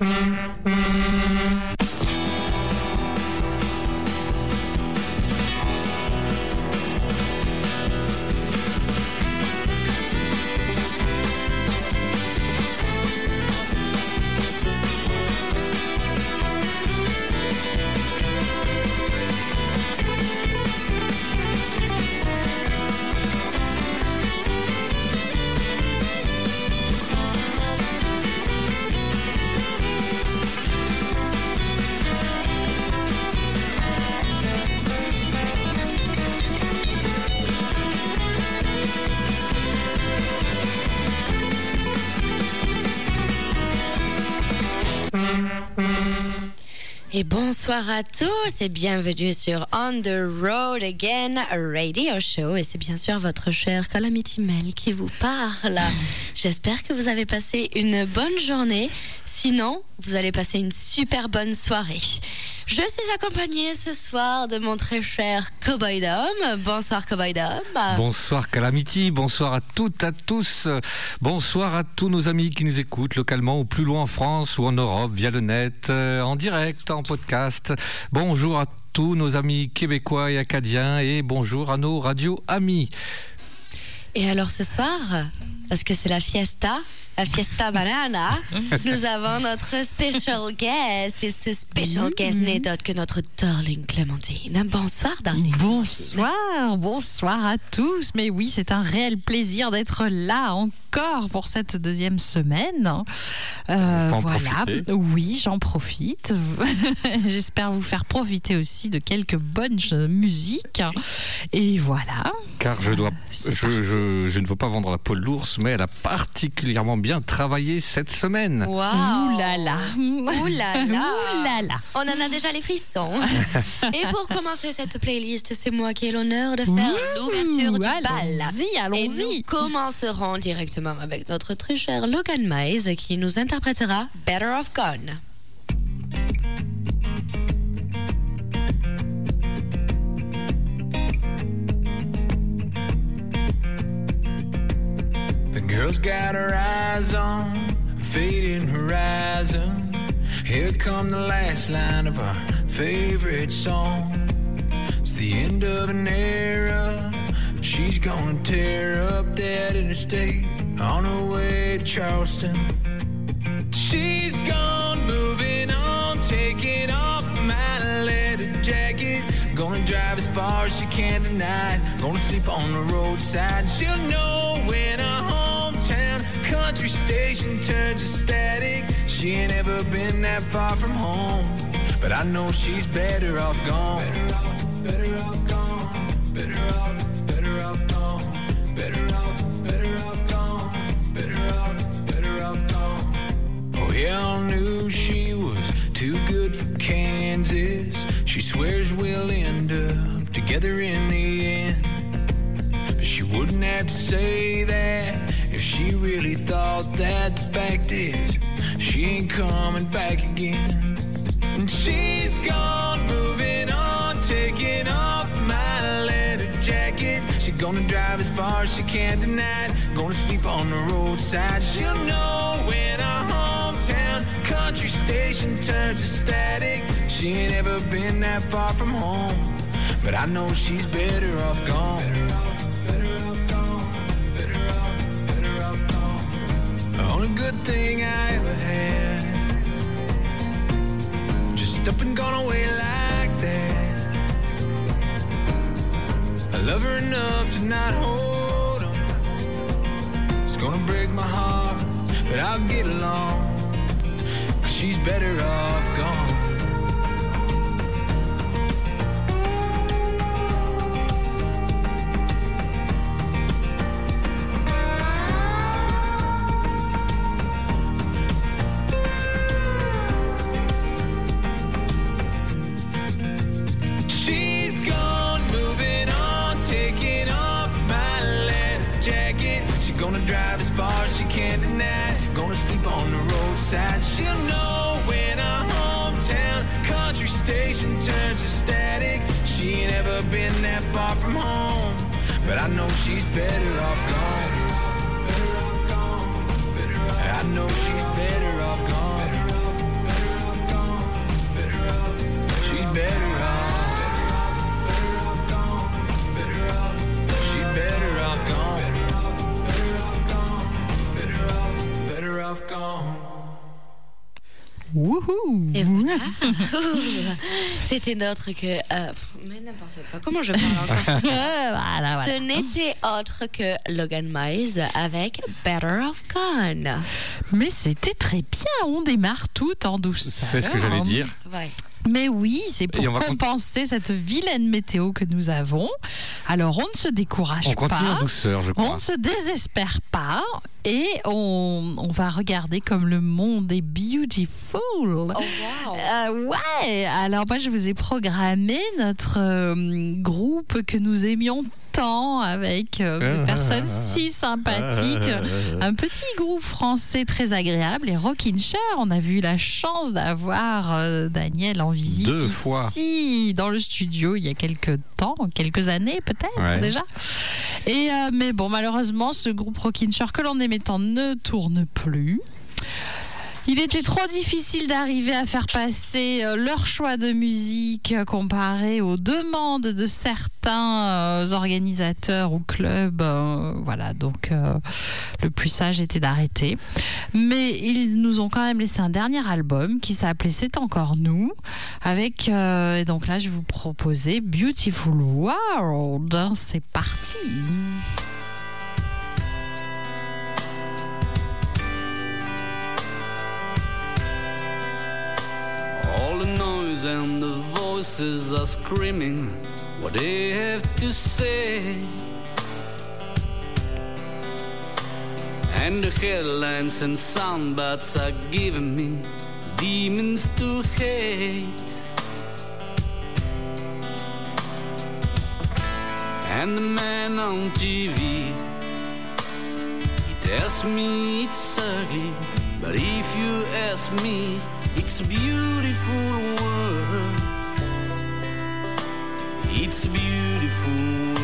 Mm-hmm. Et bonsoir à tous et bienvenue sur On the Road Again Radio Show. Et c'est bien sûr votre cher Calamity Mel qui vous parle. J'espère que vous avez passé une bonne journée. Sinon, vous allez passer une super bonne soirée. Je suis accompagnée ce soir de mon très cher Cowboy Dom. Bonsoir Cowboy Dom. Bonsoir Calamity, bonsoir à toutes, à tous. Bonsoir à tous nos amis qui nous écoutent localement ou plus loin en France ou en Europe via le net, euh, en direct, en podcast. Bonjour à tous nos amis québécois et acadiens et bonjour à nos radios amis. Et alors ce soir, parce que c'est la fiesta, la Fiesta Banana, nous avons notre special guest. Et ce special guest n'est d'autre que notre darling Clémentine. Bonsoir, darling. Bonsoir, bonsoir à tous. Mais oui, c'est un réel plaisir d'être là encore pour cette deuxième semaine. Euh, voilà. Oui, j'en profite. J'espère vous faire profiter aussi de quelques bonnes musiques. Et voilà. Car je dois, je, je, je, ne veux pas vendre la peau de l'ours, mais elle a particulièrement bien travaillé cette semaine. Wow. Ouh là là. Ouh là là. Ouh là là. On en a déjà les frissons. Et pour commencer cette playlist, c'est moi qui ai l'honneur de faire l'ouverture du bal. Allons-y, Et allons-y. nous commencerons directement avec notre très cher Logan Mays qui nous interprétera Better Off Gone. Girl's got her eyes on a fading horizon. Here come the last line of our favorite song. It's the end of an era. She's gonna tear up that interstate on her way to Charleston. She's gone, moving on, taking off my leather jacket. Gonna drive as far as she can tonight. Gonna sleep on the roadside. She'll know when hometown country station turns to static. She ain't ever been that far from home. But I know she's better off gone. Better off, better off gone. Better off, better off gone. Better off, better off gone. Better off, better off gone. Oh, yeah, I knew she was too good for Kansas. She swears we'll end up together in the end. But she wouldn't have to say that she really thought that. The fact is, she ain't coming back again. And she's gone, moving on, taking off my leather jacket. She gonna drive as far as she can tonight. Gonna sleep on the roadside. She'll know when a hometown country station turns to static. She ain't ever been that far from home. But I know she's better off gone. Better off, thing I ever had. Just up and gone away like that. I love her enough to not hold on. It's gonna break my heart, but I'll get along. 'Cause she's better off gone. sad. She'll know when a hometown country station turns to static. She ain't ever been that far from home, but I know she's better off gone. I know she's better off gone. She's better off. She's better off gone. Better off gone. Wouhou Et voilà. C'était d'autre que. euh, mais n'importe quoi. Comment je parle encore ce soir voilà, voilà. Ce n'était autre que Logan Miles avec Better Off Gone. Mais c'était très bien, on démarre tout en douceur. C'est ce que j'allais dire. Ouais. Mais oui, c'est pour on compenser cette vilaine météo que nous avons. Alors on ne se décourage On continue pas. en douceur, je On crois. ne se désespère pas et on, on va regarder comme le monde est beautiful. Oh wow. Euh, ouais, alors moi je vous ai programmé notre euh, groupe que nous aimions avec euh, des personnes si sympathiques. Un petit groupe français très agréable, les Rockin' Chair. On a eu la chance d'avoir euh, Daniel en visite Deux ici, fois. dans le studio il y a quelques temps, quelques années peut-être Ouais. déjà. Et euh, mais bon, malheureusement, ce groupe Rockin' Chair que l'on aimait tant ne tourne plus. Il était trop difficile d'arriver à faire passer euh, leur choix de musique euh, comparé aux demandes de certains euh, organisateurs ou clubs. voilà, donc le plus sage était d'arrêter. Mais ils nous ont quand même laissé un dernier album qui s'appelait C'est encore nous. Avec, et donc là, je vais vous proposer Beautiful World. C'est parti. And the voices are screaming what they have to say. And the headlines and soundbites are giving me demons to hate. And the man on TV, he tells me it's ugly, but if you ask me, it's a beautiful world. It's a beautiful world.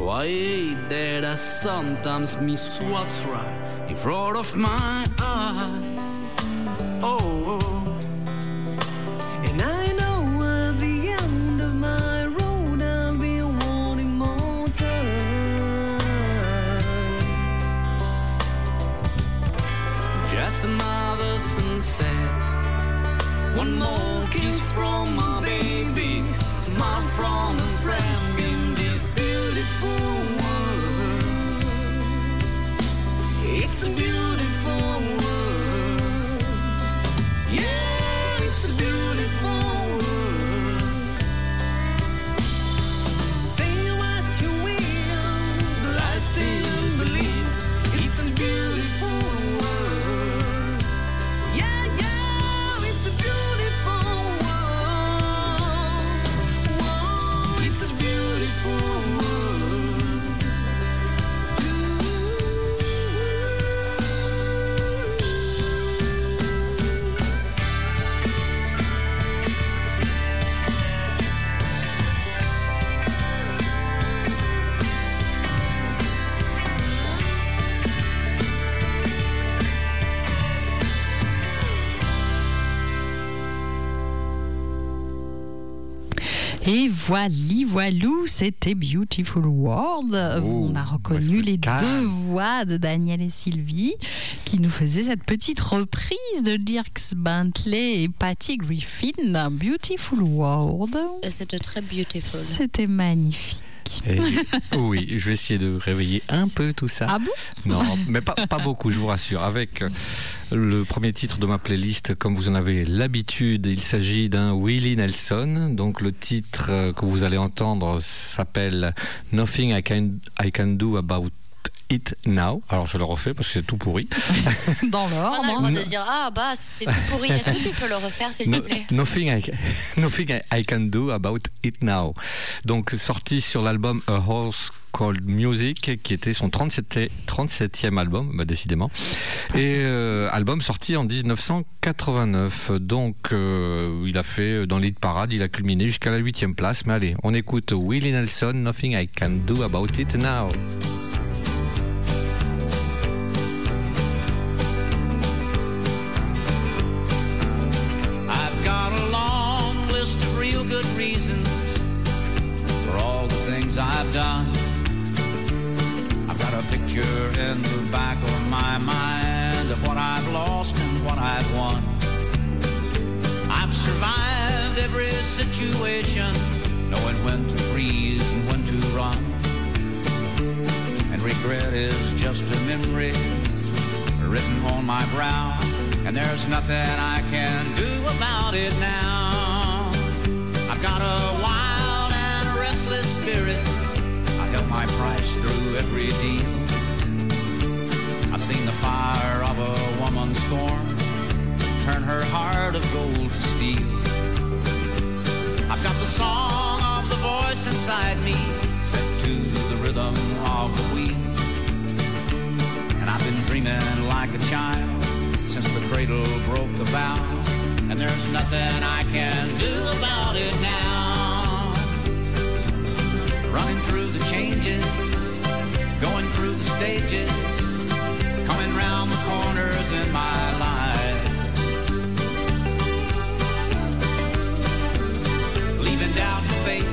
So I hate that I sometimes miss what's right in front of my eyes. Oh. oh, oh. Voili, voilou, c'était Beautiful World. Oh, On a reconnu ouais, les calme. deux voix de Daniel et Sylvie qui nous faisaient cette petite reprise de Dirks Bentley et Patty Griffin, Beautiful World. C'était très beautiful. C'était magnifique. Et- oui, je vais essayer de réveiller un peu tout ça. Ah bon? Non, mais pas, pas beaucoup, je vous rassure. Avec euh, le premier titre de ma playlist, comme vous en avez l'habitude, il s'agit d'un Willie Nelson. Donc le titre euh, que vous allez entendre s'appelle Nothing I Can, I Can Do About It Now. Alors je le refais parce que c'est tout pourri. Dans On a le l'ordre. droit de dire Ah, bah, c'était tout pourri. Est-ce que tu peux le refaire, s'il te No- plaît nothing, I, nothing I- Can Do About It Now. Donc sorti sur l'album A Horse Called Music, qui était son 37e, 37e album, bah, décidément. Et euh, album sorti en 1989. Donc euh, il a fait dans l'hit parade, il a culminé jusqu'à la 8e place. Mais allez, on écoute Willie Nelson, Nothing I Can Do About It Now. Done. I've got a picture in the back of my mind of what I've lost and what I've won. I've survived every situation, knowing when to freeze and when to run. And regret is just a memory written on my brow, and there's nothing I can do about it now. I've got a wild and restless spirit. My price through every deal. I've seen the fire of a woman's scorn turn her heart of gold to steel. I've got the song of the voice inside me set to the rhythm of the wheel. And I've been dreaming like a child since the cradle broke the vow. And there's nothing I can do about it now. Running through the changes, going through the stages, coming round the corners in my life. Leaving doubt to fate,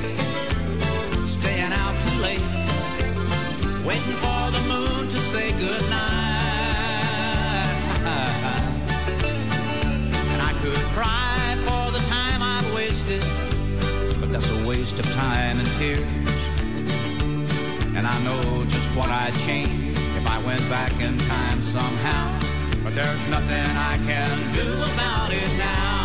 staying out too late waiting for the moon to say goodnight. And I could cry for the time I've wasted, but that's a waste of time and tears. I know just what I'd change if I went back in time somehow. But there's nothing I can do about it now.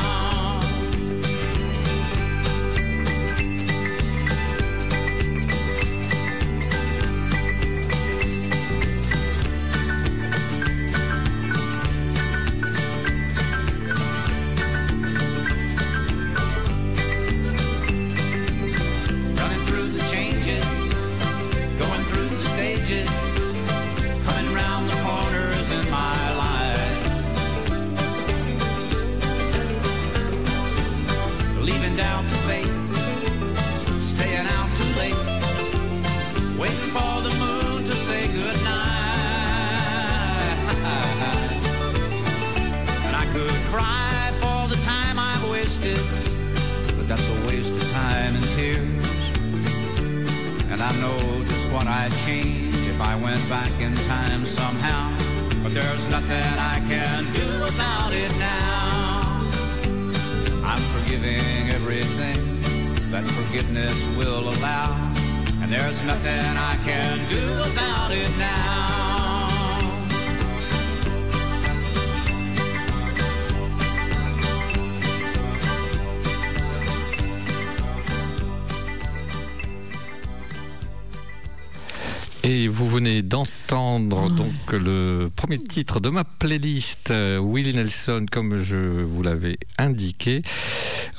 Et vous venez d'entendre donc le premier titre de ma playlist, euh, Willie Nelson, comme je vous l'avais indiqué.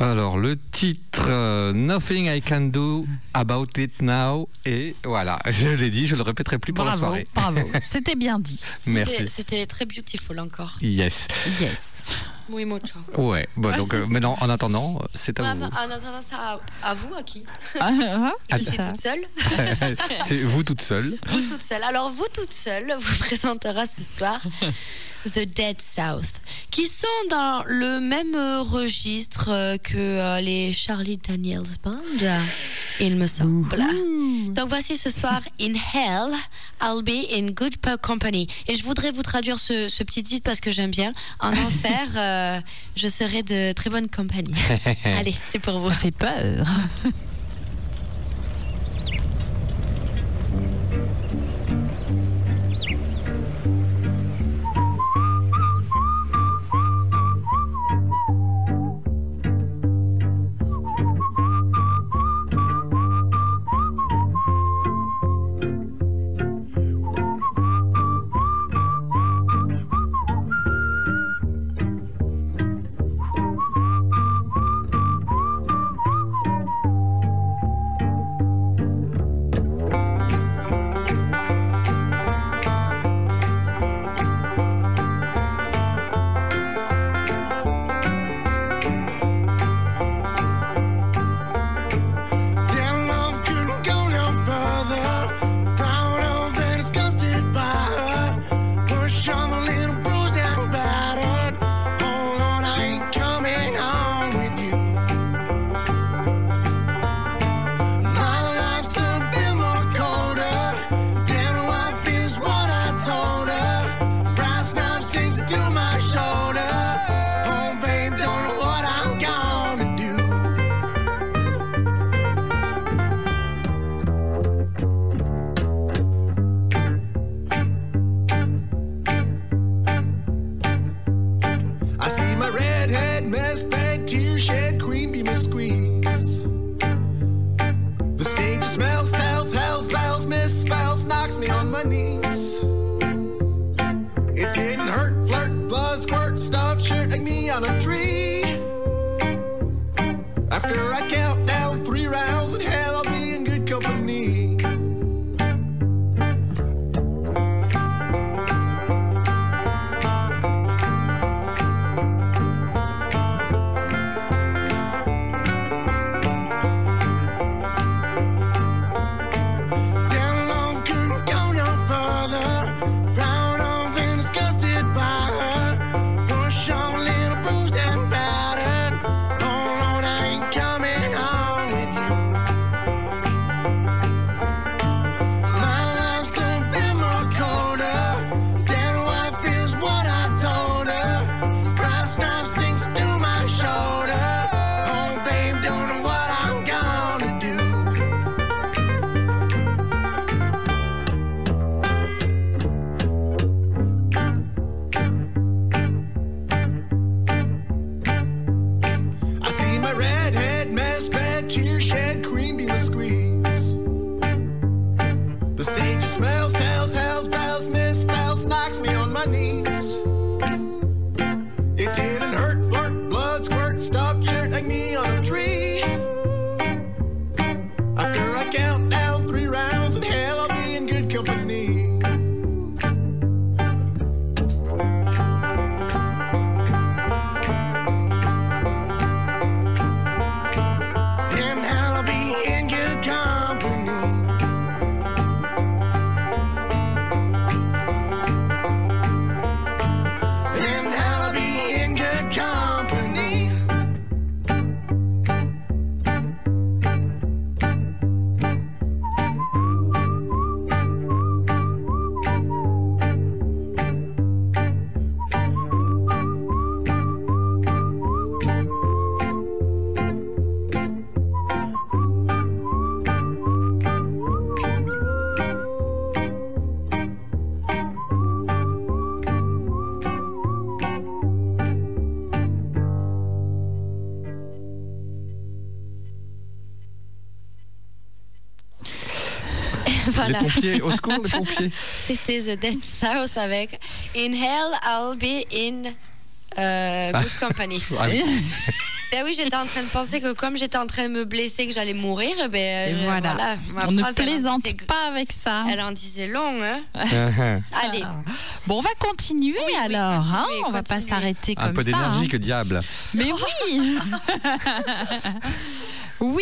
Alors, le titre euh, Nothing I Can Do About It Now. Et voilà, je l'ai dit, je le répéterai plus pour la Bravo, soirée. bravo. C'était bien dit. Merci. C'était- très beautiful encore. Yes. Yes. Muy mucho. Ouais, bon, donc euh, maintenant, en attendant, c'est à Ah, vous. bah, ah, non, ça, ça, à, vous, à qui Ah, ah, Je suis ça. toute seule. c'est vous toute seule. Vous toute seule. Alors, vous toute toute seule, vous présentera ce soir The Dead South, qui sont dans le même registre euh, que euh, les Charlie Daniels Band, il me semble. Donc voici ce soir In Hell, I'll Be in Good Company. Et je voudrais vous traduire ce, ce petit titre parce que j'aime bien. En enfer, euh, je serai de très bonne compagnie. Allez, c'est pour vous. Ça fait peur. voilà. Les pompiers, au secours, les pompiers. C'était The Dead South avec In Hell, I'll Be in euh, Good Company. Ah oui. Ben oui, j'étais en train de penser que comme j'étais en train de me blesser, que j'allais mourir, ben Et euh, voilà. On ne plaisante disait- pas avec ça. Elle en disait long, hein Uh-huh. Allez, Bon, on va continuer Oui, oui, alors. hein. on va pas s'arrêter Un comme peu ça. d'énergie, hein. que diable. Mais oui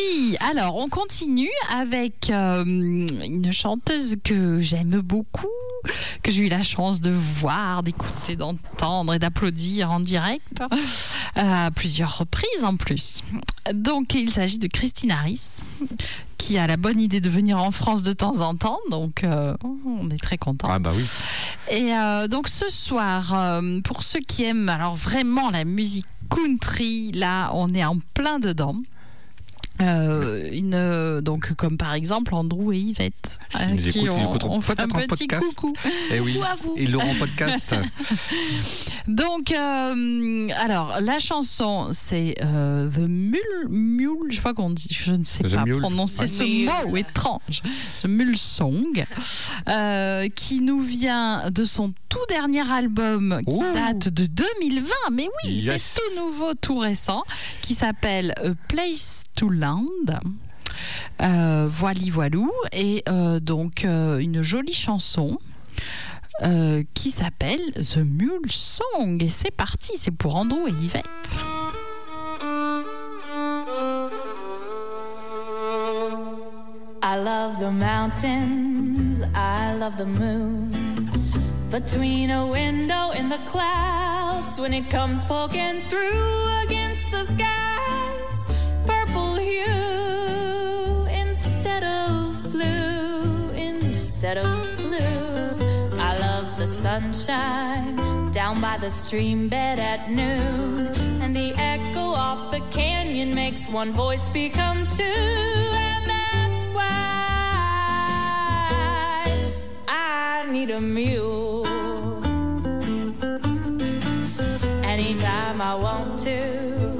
Oui, alors on continue avec euh, une chanteuse que j'aime beaucoup, que j'ai eu la chance de voir, d'écouter, d'entendre et d'applaudir en direct euh, à plusieurs reprises en plus. Donc il s'agit de Christine Harris qui a la bonne idée de venir en France de temps en temps, donc euh, on est très content. Ah bah oui. Et donc ce soir, pour ceux qui aiment alors vraiment la musique country, là on est en plein dedans. Euh, une, euh, donc comme par exemple Andrew et Yvette S'ils nous écoutent, ils écouteront on fait un petit podcast. coucou. Eh oui. Ou à vous. Ils l'auront en podcast. Donc euh, alors la chanson c'est euh, The Mule Mule, je pas qu'on dit, je ne sais The pas Mule. prononcer Ouais. ce mot étrange, The Mule Song, euh, qui nous vient de son tout dernier album qui Ouh. date de 2020, mais oui, Yes. c'est tout nouveau, tout récent, qui s'appelle A Place to Land. Euh, voili voilou et euh, donc euh, une jolie chanson euh, qui s'appelle The Mule Song et c'est parti, c'est pour Andrew et Yvette. I love the mountains, I love the moon. Between a window in the clouds, when it comes poking through against the skies, hue instead of blue, instead of blue. I love the sunshine down by the stream bed at noon, and the echo off the canyon makes one voice become two, and that's why I need a mule. Anytime I want to,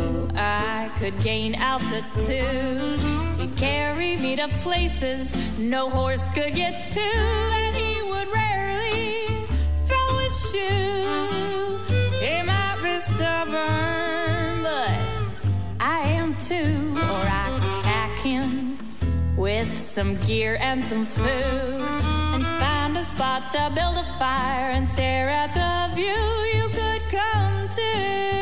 I could gain altitude. He'd carry me to places no horse could get to, and he would rarely throw a shoe. He might be stubborn, but I am too, or I could pack him with some gear and some food and find a spot to build a fire and stare at the view you could come to.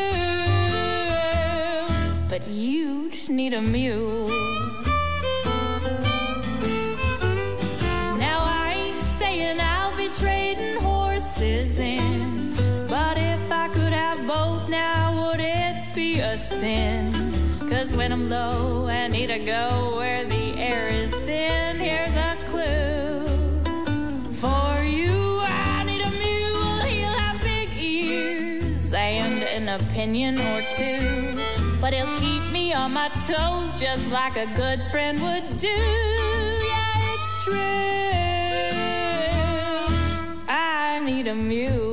But you'd need a mule. Now I ain't saying I'll be trading horses in, but if I could have both now, would it be a sin? Cause when I'm low, I need to go where the air is thin. Here's a clue for you. I need a mule, he'll have big ears and an opinion or two. But he'll keep me on my toes just like a good friend would do. Yeah, it's true. I need a mule.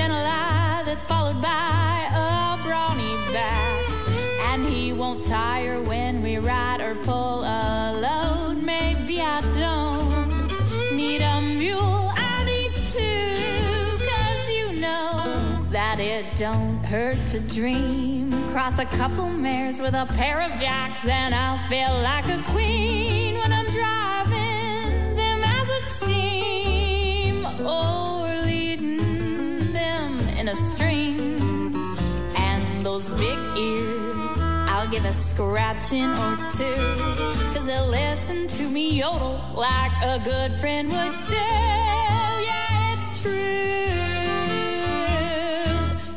Gentle eye that's followed by a brawny back. And he won't tire when we ride or pull a load. Maybe I don't need a mule, I need two, cause you know that it don't hurt to dream. Cross a couple mares with a pair of jacks, and I'll feel like a queen when I'm driving a stream. And those big ears, I'll give a scratching or two, cause they'll listen to me yodel like a good friend would do. Yeah, it's true.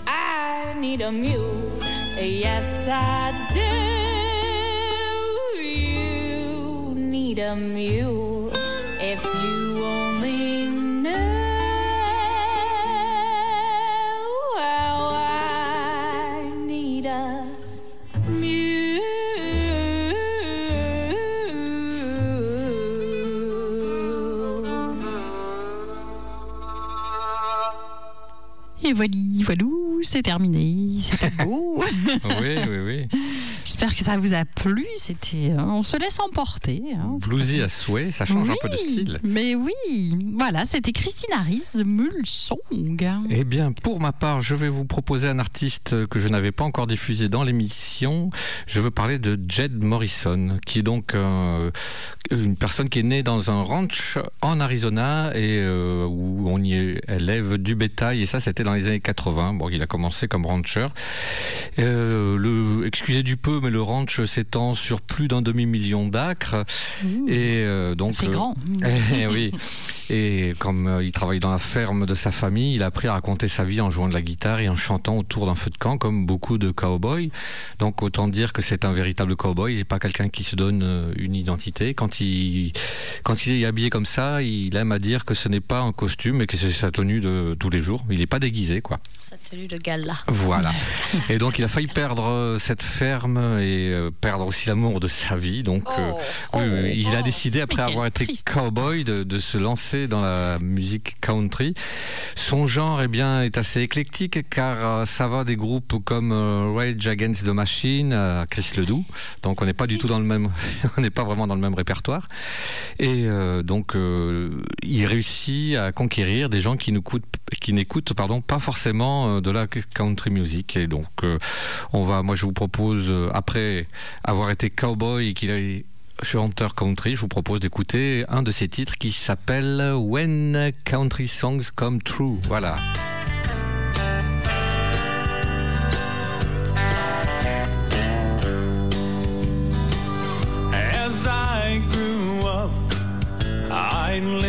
I need a mule. Yes, I do. You need a mule voilou, c'est terminé. C'était beau. Oui, oui, oui. J'espère que ça vous a plu. C'était, hein, on se laisse emporter. hein. Bluesy à souhait, ça change un peu de style. Mais oui, voilà, c'était Christine Harris Mulsong. Eh bien, pour ma part, je vais vous proposer un artiste que je n'avais pas encore diffusé dans l'émission. Je veux parler de Jed Morrison, qui est donc euh, une personne qui est née dans un ranch en Arizona et euh, où on y élève du bétail. Et ça, c'était dans les années 80. Bon, il a commencé comme rancher. Euh, le, excusez du peu, mais le ranch s'étend sur plus d'un demi-million d'acres. Et euh, donc, euh, grand. eh oui. Et comme euh, il travaille dans la ferme de sa famille, il a appris à raconter sa vie en jouant de la guitare et en chantant autour d'un feu de camp, comme beaucoup de cowboys. Donc autant dire que c'est un véritable cowboy. Il n'est pas quelqu'un qui se donne une identité. Quand il, quand il est habillé comme ça, il aime à dire que ce n'est pas un costume, mais que c'est sa tenue de tous les jours. Il n'est pas déguisé, quoi. Tenue de gala. Voilà. Et donc il a failli perdre euh, cette ferme et euh, perdre aussi l'amour de sa vie. Donc euh, Oh. oui, il a Oh. décidé après avoir été cowboy de, de se lancer dans la musique country. Son genre eh bien est assez éclectique car ça va des groupes comme Rage Against the Machine, à Chris Ledoux. Donc on n'est pas du tout dans le même, on n'est pas vraiment dans le même répertoire. Et euh, donc euh, il réussit à conquérir des gens qui n'écoutent qui n'écoutent pardon pas forcément de la country music. Et donc euh, on va moi je vous propose euh, après avoir été cowboy et qu'il est chanteur country je vous propose d'écouter un de ses titres qui s'appelle When Country Songs Come True. Voilà.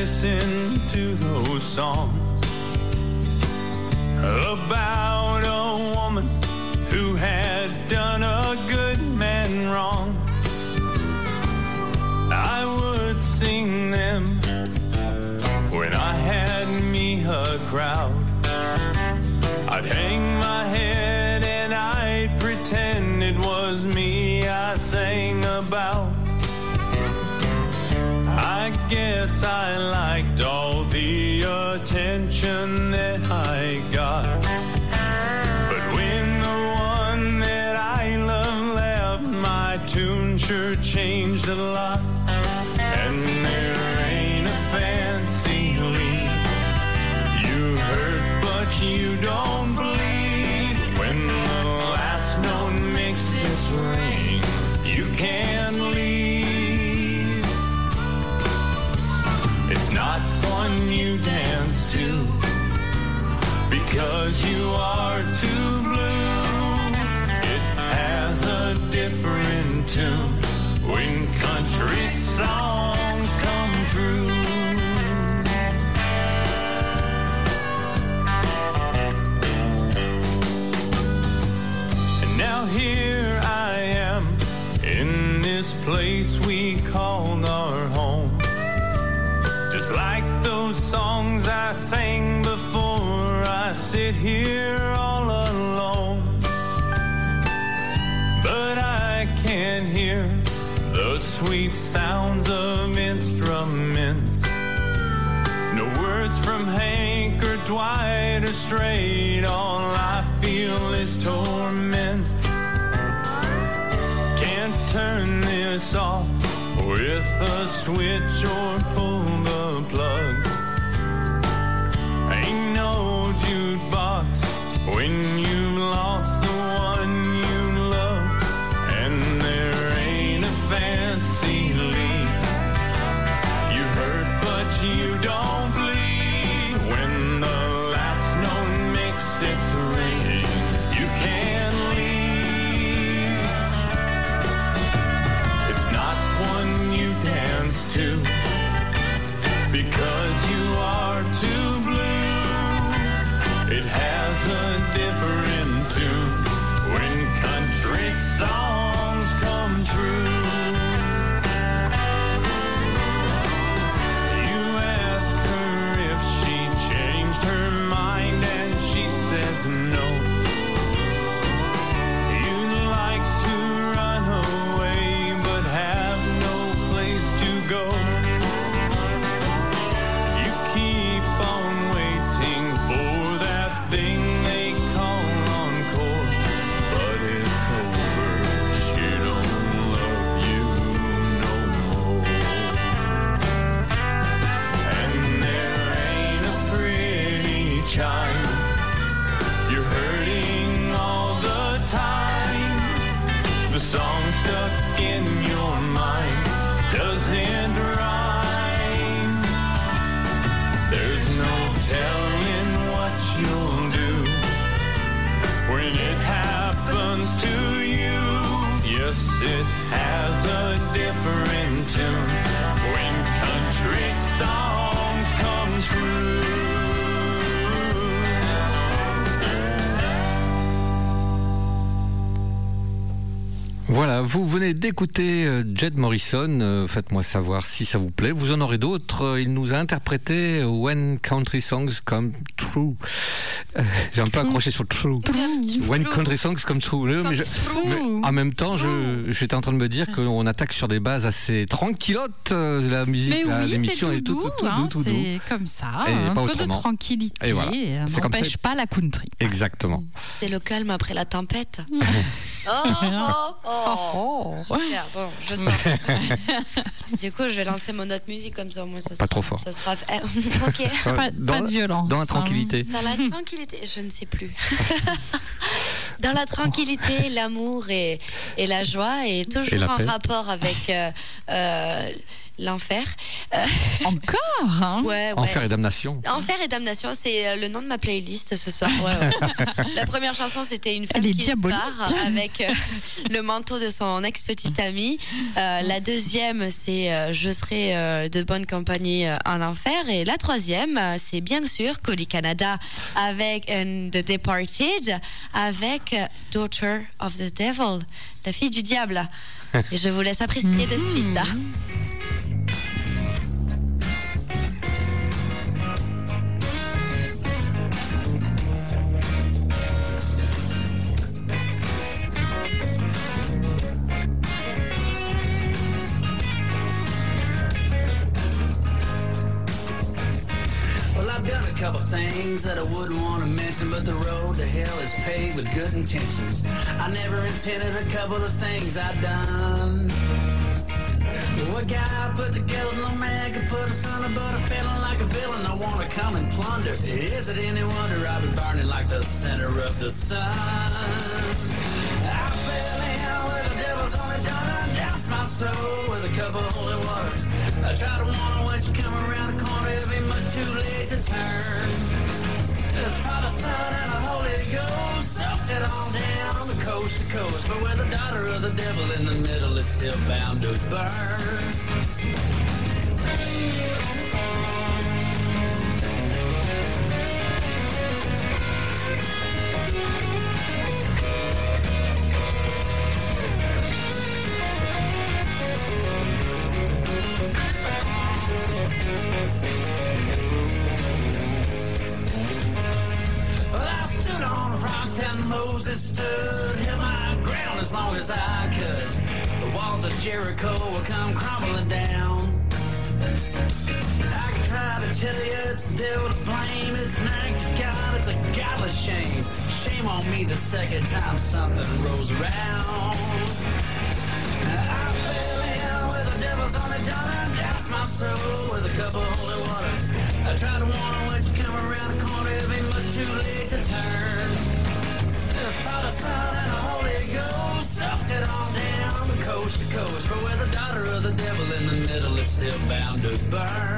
As to those songs about a woman who had done a good man wrong. I would sing them when I had me a crowd. I'd hang my head and I'd pretend it was me I sang about. I guess I liked all the attention that I got. But when the one that I love left, my tune sure changed a lot. Because you are too blue. It has a different tune when country songs come true. And now here I am in this place we called our home. Just like those songs I sang I sit here all alone. But I can hear the sweet sounds of instruments. No words from Hank or Dwight or straight. All I feel is torment. Can't turn this off with a switch or pull the plug. Vous venez d'écouter euh, Jed Morrison. euh, Faites-moi savoir si ça vous plaît. Vous en aurez d'autres. Euh, Il nous a interprété When Country Songs Come True. Euh, J'ai un peu accroché sur True. When Country Songs Come True. Euh, mais je- mais en même temps, je- j'étais en train de me dire qu'on attaque sur des bases assez tranquillotes. euh, La musique, oui, l'émission tout est tout, doux, tout, hein, c'est comme ça, Et un pas peu de autrement. tranquillité, Et voilà. euh, comme n'empêche pas la country. Exactement. C'est le calme après la tempête. oh, oh, oh. Super, bon, je sens. du coup, je vais lancer mon autre musique comme ça, au moins ça sera, trop fort. Ça sera... eh, ok. Pas, pas de violence. Dans la hein. tranquillité. Dans la tranquillité, je ne sais plus. Dans la tranquillité, l'amour et, et la joie et toujours en paix. rapport avec euh, euh, l'enfer. Euh, Encore hein? Ouais, ouais. Enfer et damnation. Enfer et damnation, c'est euh, le nom de ma playlist ce soir. Ouais, ouais. La première chanson, c'était une femme Elle est qui se barre avec euh, le manteau de son ex-petite amie. Euh, la deuxième, c'est euh, Je serai euh, de bonne compagnie euh, en enfer. Et la troisième, euh, c'est bien sûr Cody Canada avec euh, The Departed, avec Daughter of the Devil, la fille du diable. Et je vous laisse apprécier de suite. Couple things that I wouldn't want to mention, but the road to hell is paved with good intentions. I never intended a couple of things I've done. What guy put together no man could put us under, but I'm feeling like a villain. I want to come and plunder. Is it any wonder I've been burning like the center of the sun? I fell in with the devil's only done. I doused my soul with a cup of holy water. I try to warn when you come around the corner, it'll be much too late to turn. The Father, Son, and the Holy Ghost soaked it all down the coast to coast. But with the daughter of the devil in the middle, it's still bound to burn. Tell you second time something rolls around. Devil's only done and doused my soul with a cup of holy water. I tried to warn her when she come around the corner, it'd be much too late to turn. The Father, Son, and the Holy Ghost sucked it all down the coast to coast. But with the daughter of the devil in the middle, it's still bound to burn.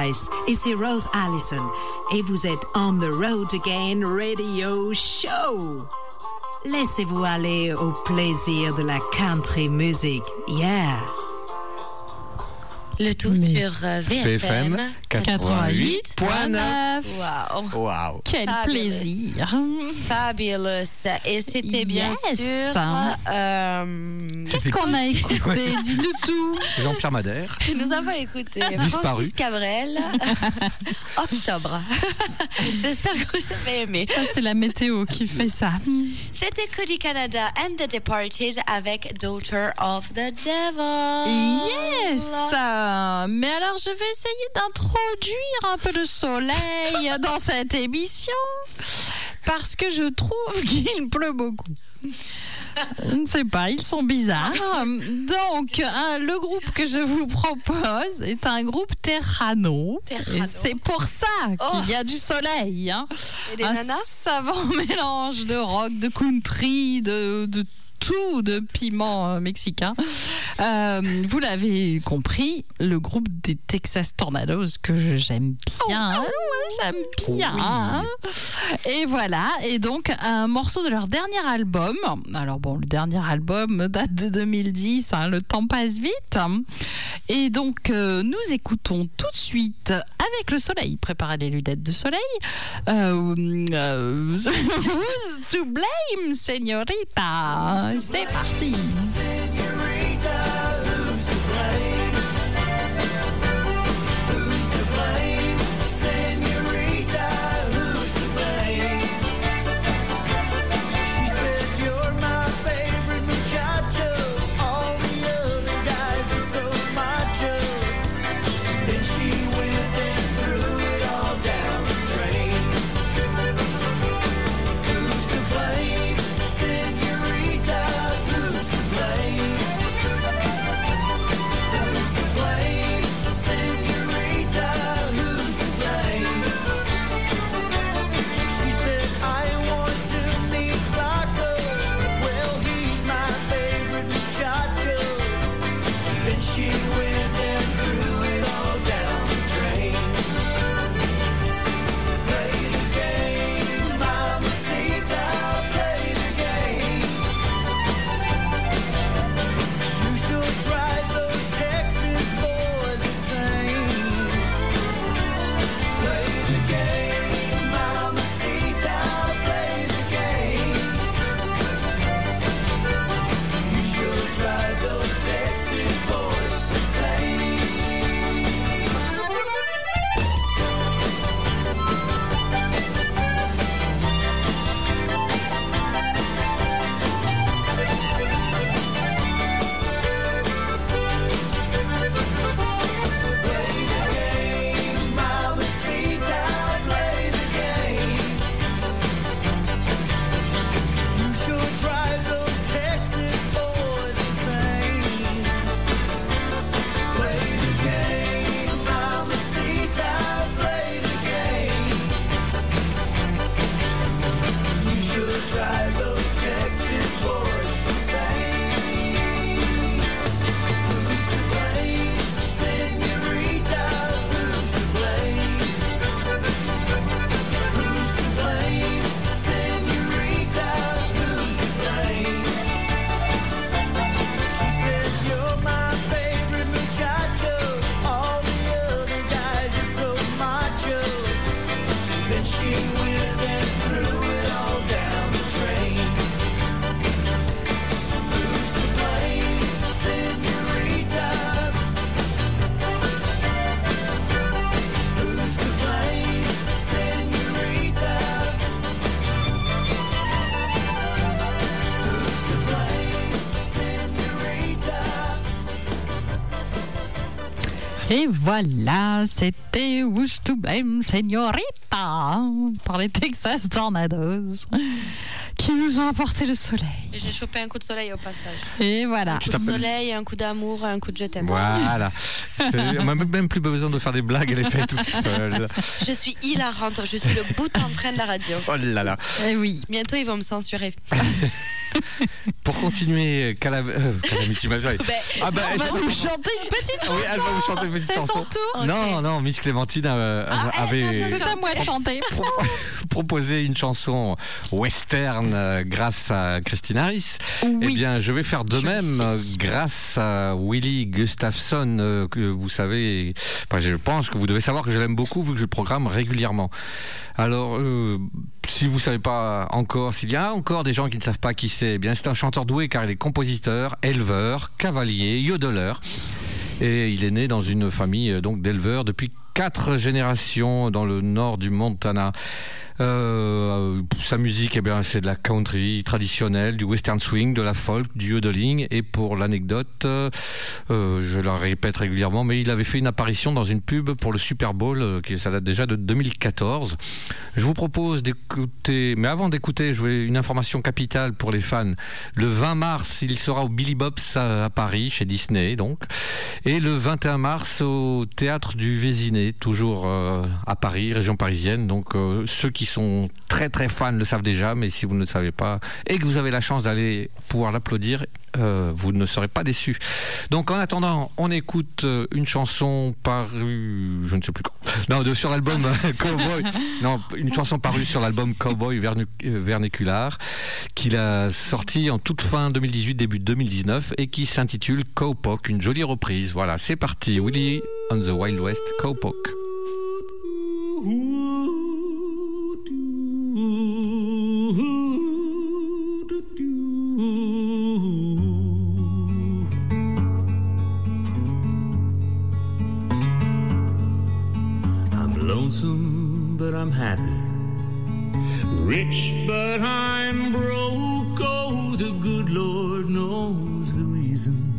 Guys, ici Rose Allison et vous êtes On the Road Again Radio Show. Laissez-vous aller au plaisir de la country music. Yeah. Le tout Mais- sur VFM. 88.9. Waouh. Waouh. Quel Fabulous. plaisir. Fabulous. Et c'était bien Yes. sûr. euh, Qu'est-ce qu'on a écouté Dis-nous tout. Jean-Pierre Madère. nous avons écouté Disparu. Francis Cabrel, Octobre. J'espère que vous avez aimé. Ça, c'est la météo qui fait ça. C'était Cody Canada and the Departed avec Daughter of the Devil. Yes Mais alors, je vais essayer d'introduire un peu de soleil dans cette émission parce que je trouve qu'il pleut beaucoup. Je ne sais pas, ils sont bizarres. Donc, hein, le groupe que je vous propose est un groupe Terrano. C'est pour ça qu'il y a du soleil. hein. Et des un nanas? savant mélange de rock, de country, de, de tout, de piment euh, mexicain. Euh, vous l'avez compris, le groupe des Texas Tornadoes que j'aime bien. Oh, Ouais, j'aime bien. Et voilà, et donc un morceau de leur dernier album. Alors bon, le dernier album date de 2010, hein, le temps passe vite. Et donc euh, nous écoutons tout de suite avec le soleil, préparez les lunettes de soleil. Euh, who's to blame, señorita? C'est parti. Et voilà, c'était Who's to Blame Señorita par les Texas Tornadoes qui nous ont apporté le soleil. J'ai chopé un coup de soleil au passage. Et voilà. Un coup de soleil, un coup d'amour, un coup de je t'aime. Voilà. On n'a même plus besoin de faire des blagues, elle est faite toute seule. Je suis hilarante, je suis le bout en train de la radio. Oh là là. Eh oui. Bientôt ils vont me censurer. Continuer, Cala- euh, Calamity Major. Ah bah, On va nous chanter une petite chanson. Oui, elle va vous chanter une petite C'est son tour. Non, non, Miss Clémentine euh, avait C'est à moi de chanter. proposé une chanson western euh, grâce à Christine Harris. Eh bien, je vais faire de même euh, grâce à Willie Gustafson, euh, que vous savez, enfin, je pense que vous devez savoir que je l'aime beaucoup vu que je le programme régulièrement. Alors, euh, si vous savez pas encore, s'il y a encore des gens qui ne savent pas qui c'est, eh bien, c'est un chanteur doué car il est compositeur, éleveur, cavalier, yodeleur. Et il est né dans une famille donc d'éleveurs depuis quatre générations dans le nord du Montana. Euh, sa musique, eh bien, c'est de la country traditionnelle, du western swing, de la folk, du yodeling. Et pour l'anecdote, euh, je la répète régulièrement, mais il avait fait une apparition dans une pub pour le Super Bowl, euh, ça date déjà de 2014. Je vous propose d'écouter, mais avant d'écouter, je vais une information capitale pour les fans. Le 20 mars, il sera au Billy Bob's à, à Paris, chez Disney, donc. Et le 21 mars, au théâtre du Toujours euh, à Paris, région parisienne. Donc, euh, ceux qui sont très très fans le savent déjà, mais si vous ne le savez pas et que vous avez la chance d'aller pouvoir l'applaudir, euh, vous ne serez pas déçus. Donc, en attendant, on écoute euh, une chanson parue, je ne sais plus quand. Non, de, sur l'album euh, Cowboy. Non, une chanson parue sur l'album Cowboy Vernacular, qu'il a sorti en toute fin 2018, début 2019, et qui s'intitule Cowpoke, une jolie reprise. Voilà, c'est parti. Willie on the Wild West, Cowpoke. Lonesome, but I'm happy. Rich, but I'm broke. Oh, the good Lord knows the reason.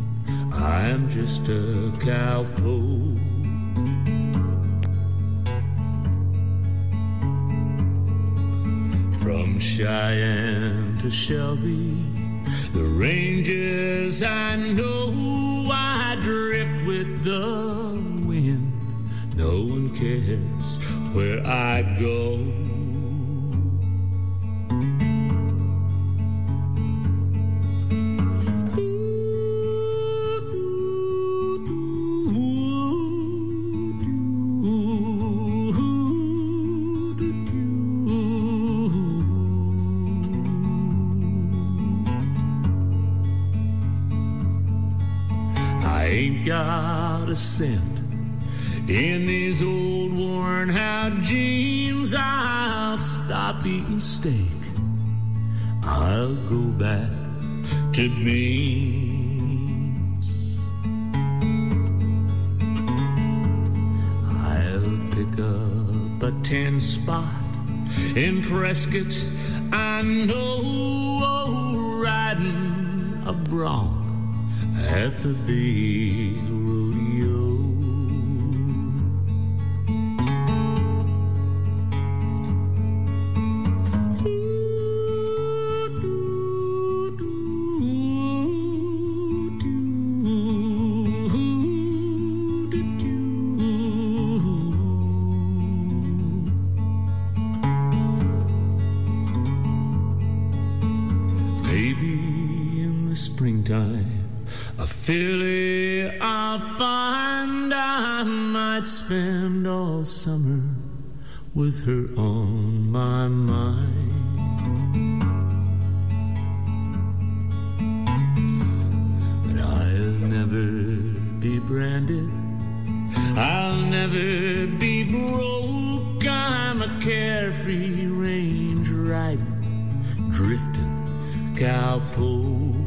I'm just a cowpoke. From Cheyenne to Shelby, the ranges I know I drift with the wind. No one cares where I go. I ain't got a cent in these old steak. I'll go back to beans. I'll pick up a ten spot in Prescott. I know oh, riding a bronc at the big with her on my mind. But I'll never be branded. I'll never be broke. I'm a carefree range riding, drifting cowpoke.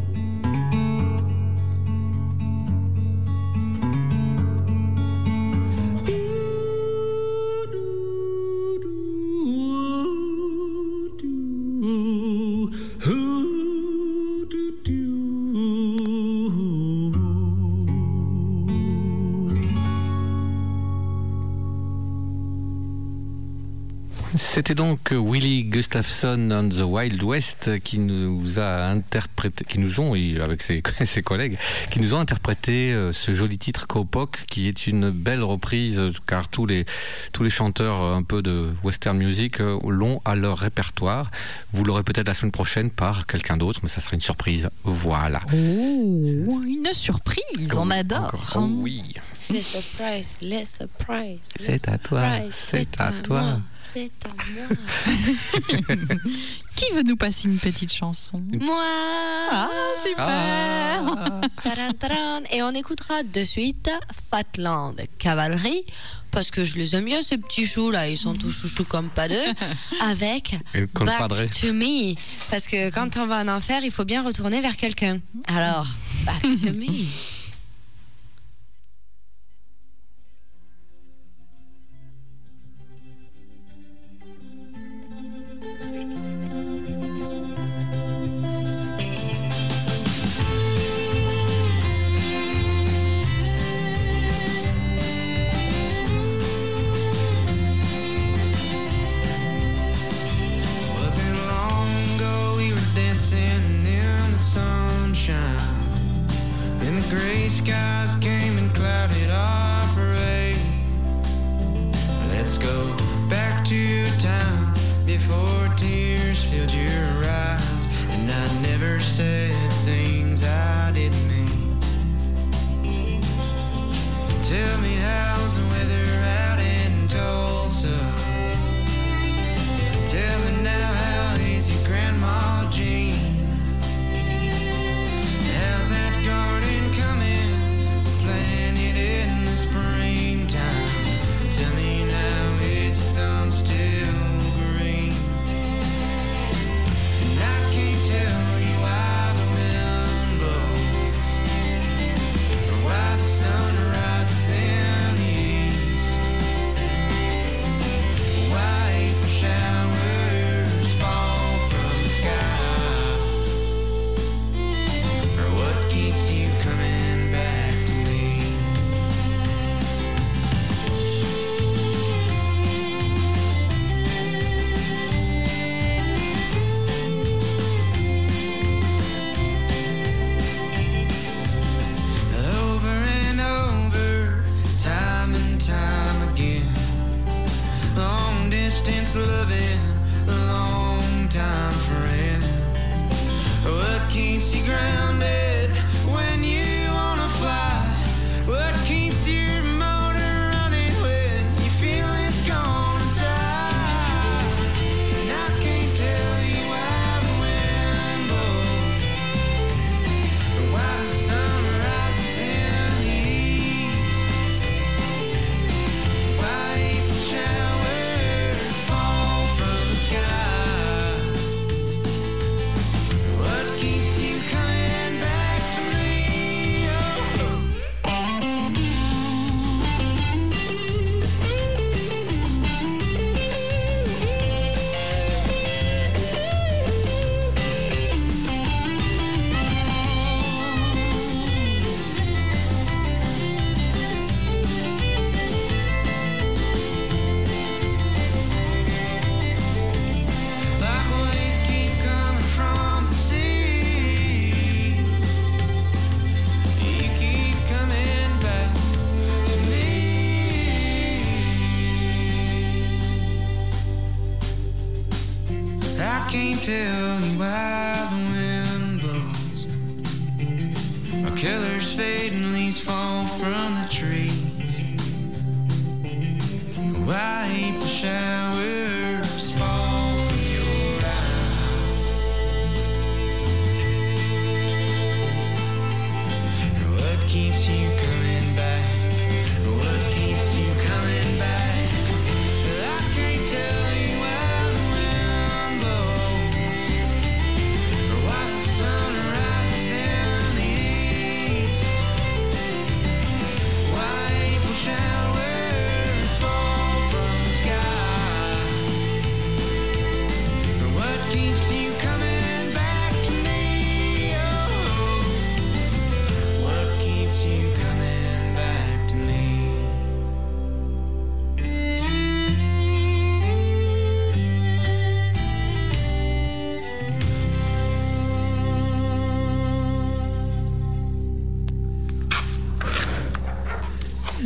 Willie Gustafson on the Wild West qui nous a interprété, qui nous ont, avec ses, ses collègues, qui nous ont interprété euh, ce joli titre Cowpoke, qui est une belle reprise, car tous les, tous les chanteurs euh, un peu de western music euh, l'ont à leur répertoire. Vous l'aurez peut-être la semaine prochaine par quelqu'un d'autre, mais ça sera une surprise. Voilà. Oh, une surprise, on adore. Encore. Oh oui. Les surprises, les surprises. C'est à toi, c'est à toi. C'est à moi. Qui veut nous passer une petite chanson? Moi. Ah, super Ah. Taran, taran. Et on écoutera de suite Fatland Cavalerie parce que je les aime bien ces petits choux là, ils sont tous chouchous comme pas deux avec Back to Me parce que quand on va en enfer, il faut bien retourner vers quelqu'un. Alors, Back to Me.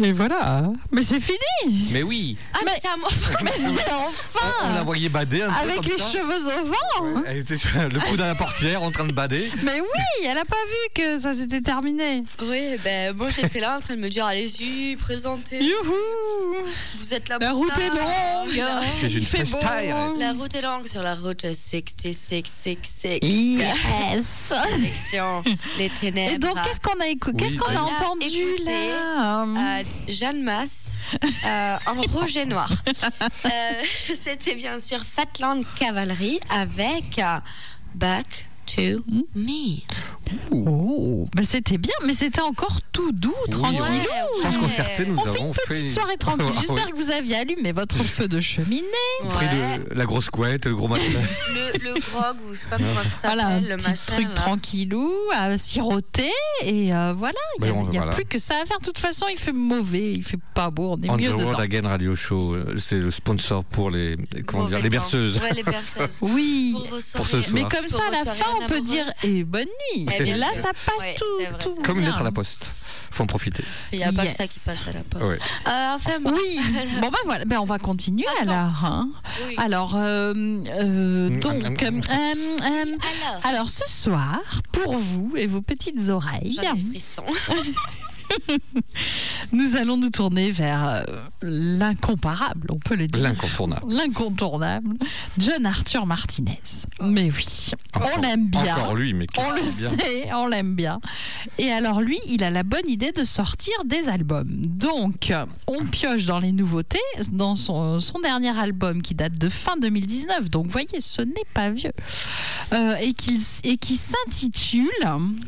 Et voilà. Mais c'est fini. Mais oui, Ah, mais, c'est à moi. Mais on, enfin la voyait bader un peu Avec comme les ça. cheveux au vent. Elle était sur le coude à la portière en train de bader. Mais oui, elle a pas vu que ça s'était terminé. Oui, ben moi j'étais là en train de me dire allez-y, présentez. Youhou Vous êtes là La pour route ça. est longue. La, Tu es une fait beau. freestyle. la route est longue sur la route 6666. Yes. Direction les ténèbres. Et donc, qu'est-ce qu'on a, écou- Oui, qu'est-ce qu'on bah a oui. entendu là Euh, Jeanne Masse euh, en rouge et noir. Euh, C'était bien sûr Fatland Cavalry avec euh, Back to Hmm? Me. Oh, bah c'était bien, mais c'était encore tout doux, tranquille. oui. Sans se concerter, nous On fait avons une petite fait soirée tranquille. J'espère ouais. que vous aviez allumé votre feu de cheminée. Pris Ouais. de la grosse couette, le gros matelas. Le, le grog, ou je sais pas comment ça s'appelle, Voilà, un le petit machin. truc là. tranquillou à siroter. Et euh, voilà, il n'y a, Ben, on- il y a voilà. plus que ça à faire. De toute façon, il fait mauvais, il fait pas beau, on est On mieux the dedans. Road Again Radio Show, euh, c'est le sponsor pour les comment dire les berceuses. Ouais, les berceuses. Oui, Pour, Pour ce soirées. mais soir. comme ça, à la Pour fin, on peut dire et bonne nuit. Eh Et bien là, ça passe Ouais, tout, vrai, Comme une lettre à la poste. Faut en profiter. Il n'y a pas Yes. que ça qui passe à la poste. Ouais. Euh, enfin, bon. Oui, bon ben voilà, ben on va continuer Passons. alors. hein. Oui. Alors, euh, euh, Mm, donc, Alors, alors ce soir, pour vous et vos petites oreilles, j'en ai des frissons. nous allons nous tourner vers euh, l'incomparable, on peut le dire. L'incontournable. L'incontournable, John Arthur Martinez. Mais oui, on l'aime bien. Encore lui, mais On le bien. sait, on l'aime bien. Et alors lui, il a la bonne idée de sortir des albums. Donc, on pioche dans les nouveautés, dans son, son dernier album qui date de fin 2019. Donc, vous voyez, ce n'est pas vieux. Euh, et, qu'il- et qui s'intitule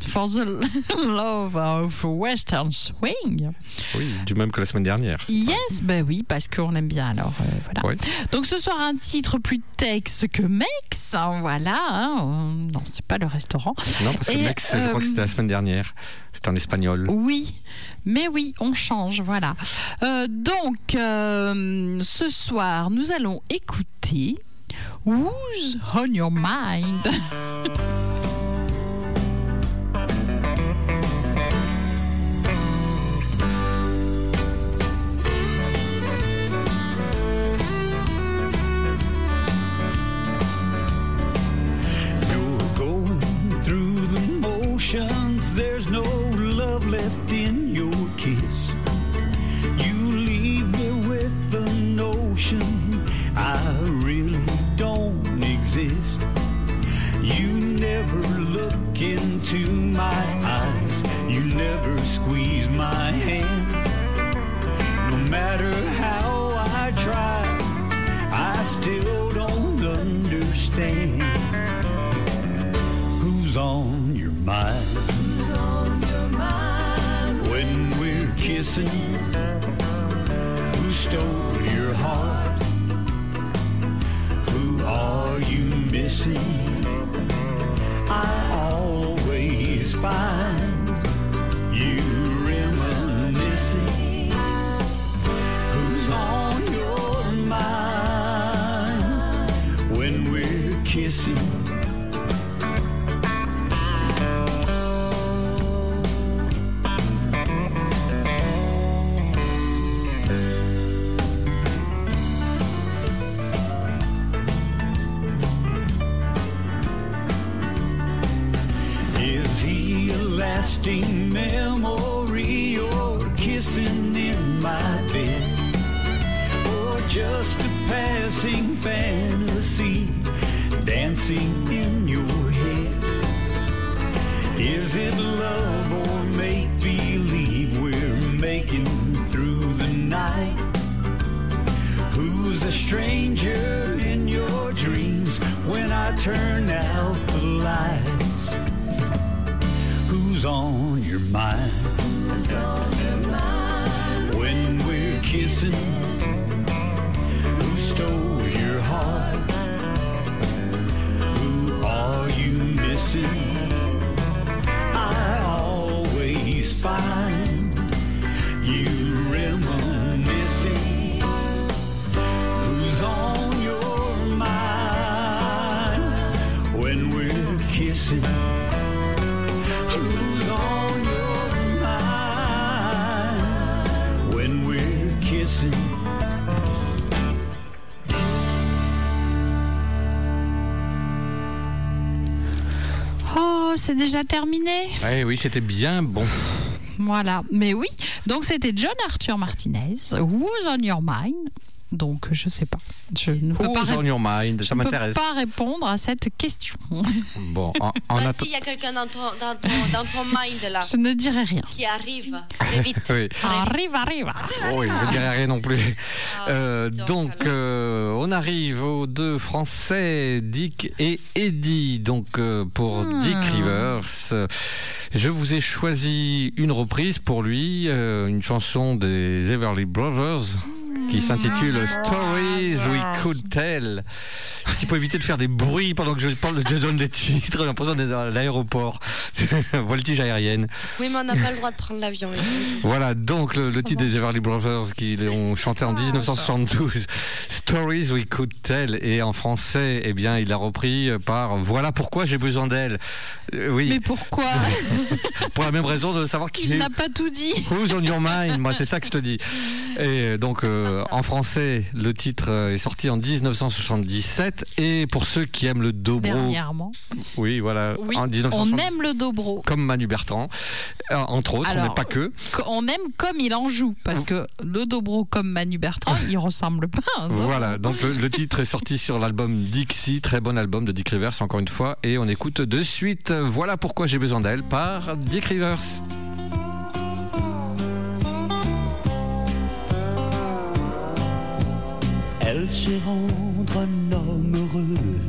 For the Love of Western Swing. Oui, du même que la semaine dernière. Yes, ben oui, parce qu'on l'aime bien alors. euh, voilà. Ouais. Donc ce soir, un titre plus Tex que Mex. hein, voilà. hein. Non, c'est pas le restaurant. Non, parce que Et, Mex, je crois que euh, c'était la semaine dernière. C'était en espagnol. Oui, mais oui, on change, voilà. Euh, donc, euh, ce soir, nous allons écouter Who's on Your Mind? There's no love left in your kiss. You leave me with the notion I really don't exist. You never look into my eyes. You never squeeze my hand. No matter how we're who stole your heart? Who are you missing? On c'est déjà terminé. Eh oui, c'était bien bon. Voilà. Mais oui, donc c'était John Arthur Martinez, Who's on Your Mind Donc, je sais pas. Je ne peux pas, Who's ré- on your mind? Ça je ne peux m'intéresse. pas répondre à cette question. Bon, en, en Bah, s'il y a quelqu'un dans ton, dans, ton, dans ton mind là, Je ne dirai rien. qui arrive très vite. Oui. Arrive, arrive. Oui, je ne dirai rien non plus. Ah, Euh, donc, euh, on arrive aux deux Français, Dick et Eddie. Donc, euh, pour Hmm. Dick Rivers, je vous ai choisi une reprise pour lui, euh, une chanson des Everly Brothers qui Hmm. s'intitule Stories We Could Tell. S'il peut éviter de faire des bruits pendant que je parle, je donne les titres, j'ai l'impression d'être à l'aéroport. Voltige aérienne. Oui, mais on n'a pas le droit de prendre l'avion. Voilà donc le, le titre des Everly Brothers qui ont chanté en 1972, Stories We Could Tell, et en français, eh bien, il l'a repris par Voilà pourquoi j'ai besoin d'elle. Euh, oui, Mais pourquoi pour la même raison de savoir qui Il n'a pas tout dit. Who's on your mind? Moi, c'est ça que je te dis. Et donc, euh, en français, le titre euh, est sorti en 1977. Et pour ceux qui aiment le dobro, Dernièrement. oui, voilà, Oui, en on 1977, aime le dobro. comme Manu Bertrand, euh, entre autres, Alors, mais pas que. On aime comme il en joue. Parce que le dobro comme Manu Bertrand, il ressemble pas. Voilà, donc le, le titre est sorti sur l'album Dixie, très bon album de Dick Rivers encore une fois, et on écoute de suite Voilà pourquoi j'ai besoin d'elle par Dick Rivers. Elle sait rendre un homme heureux.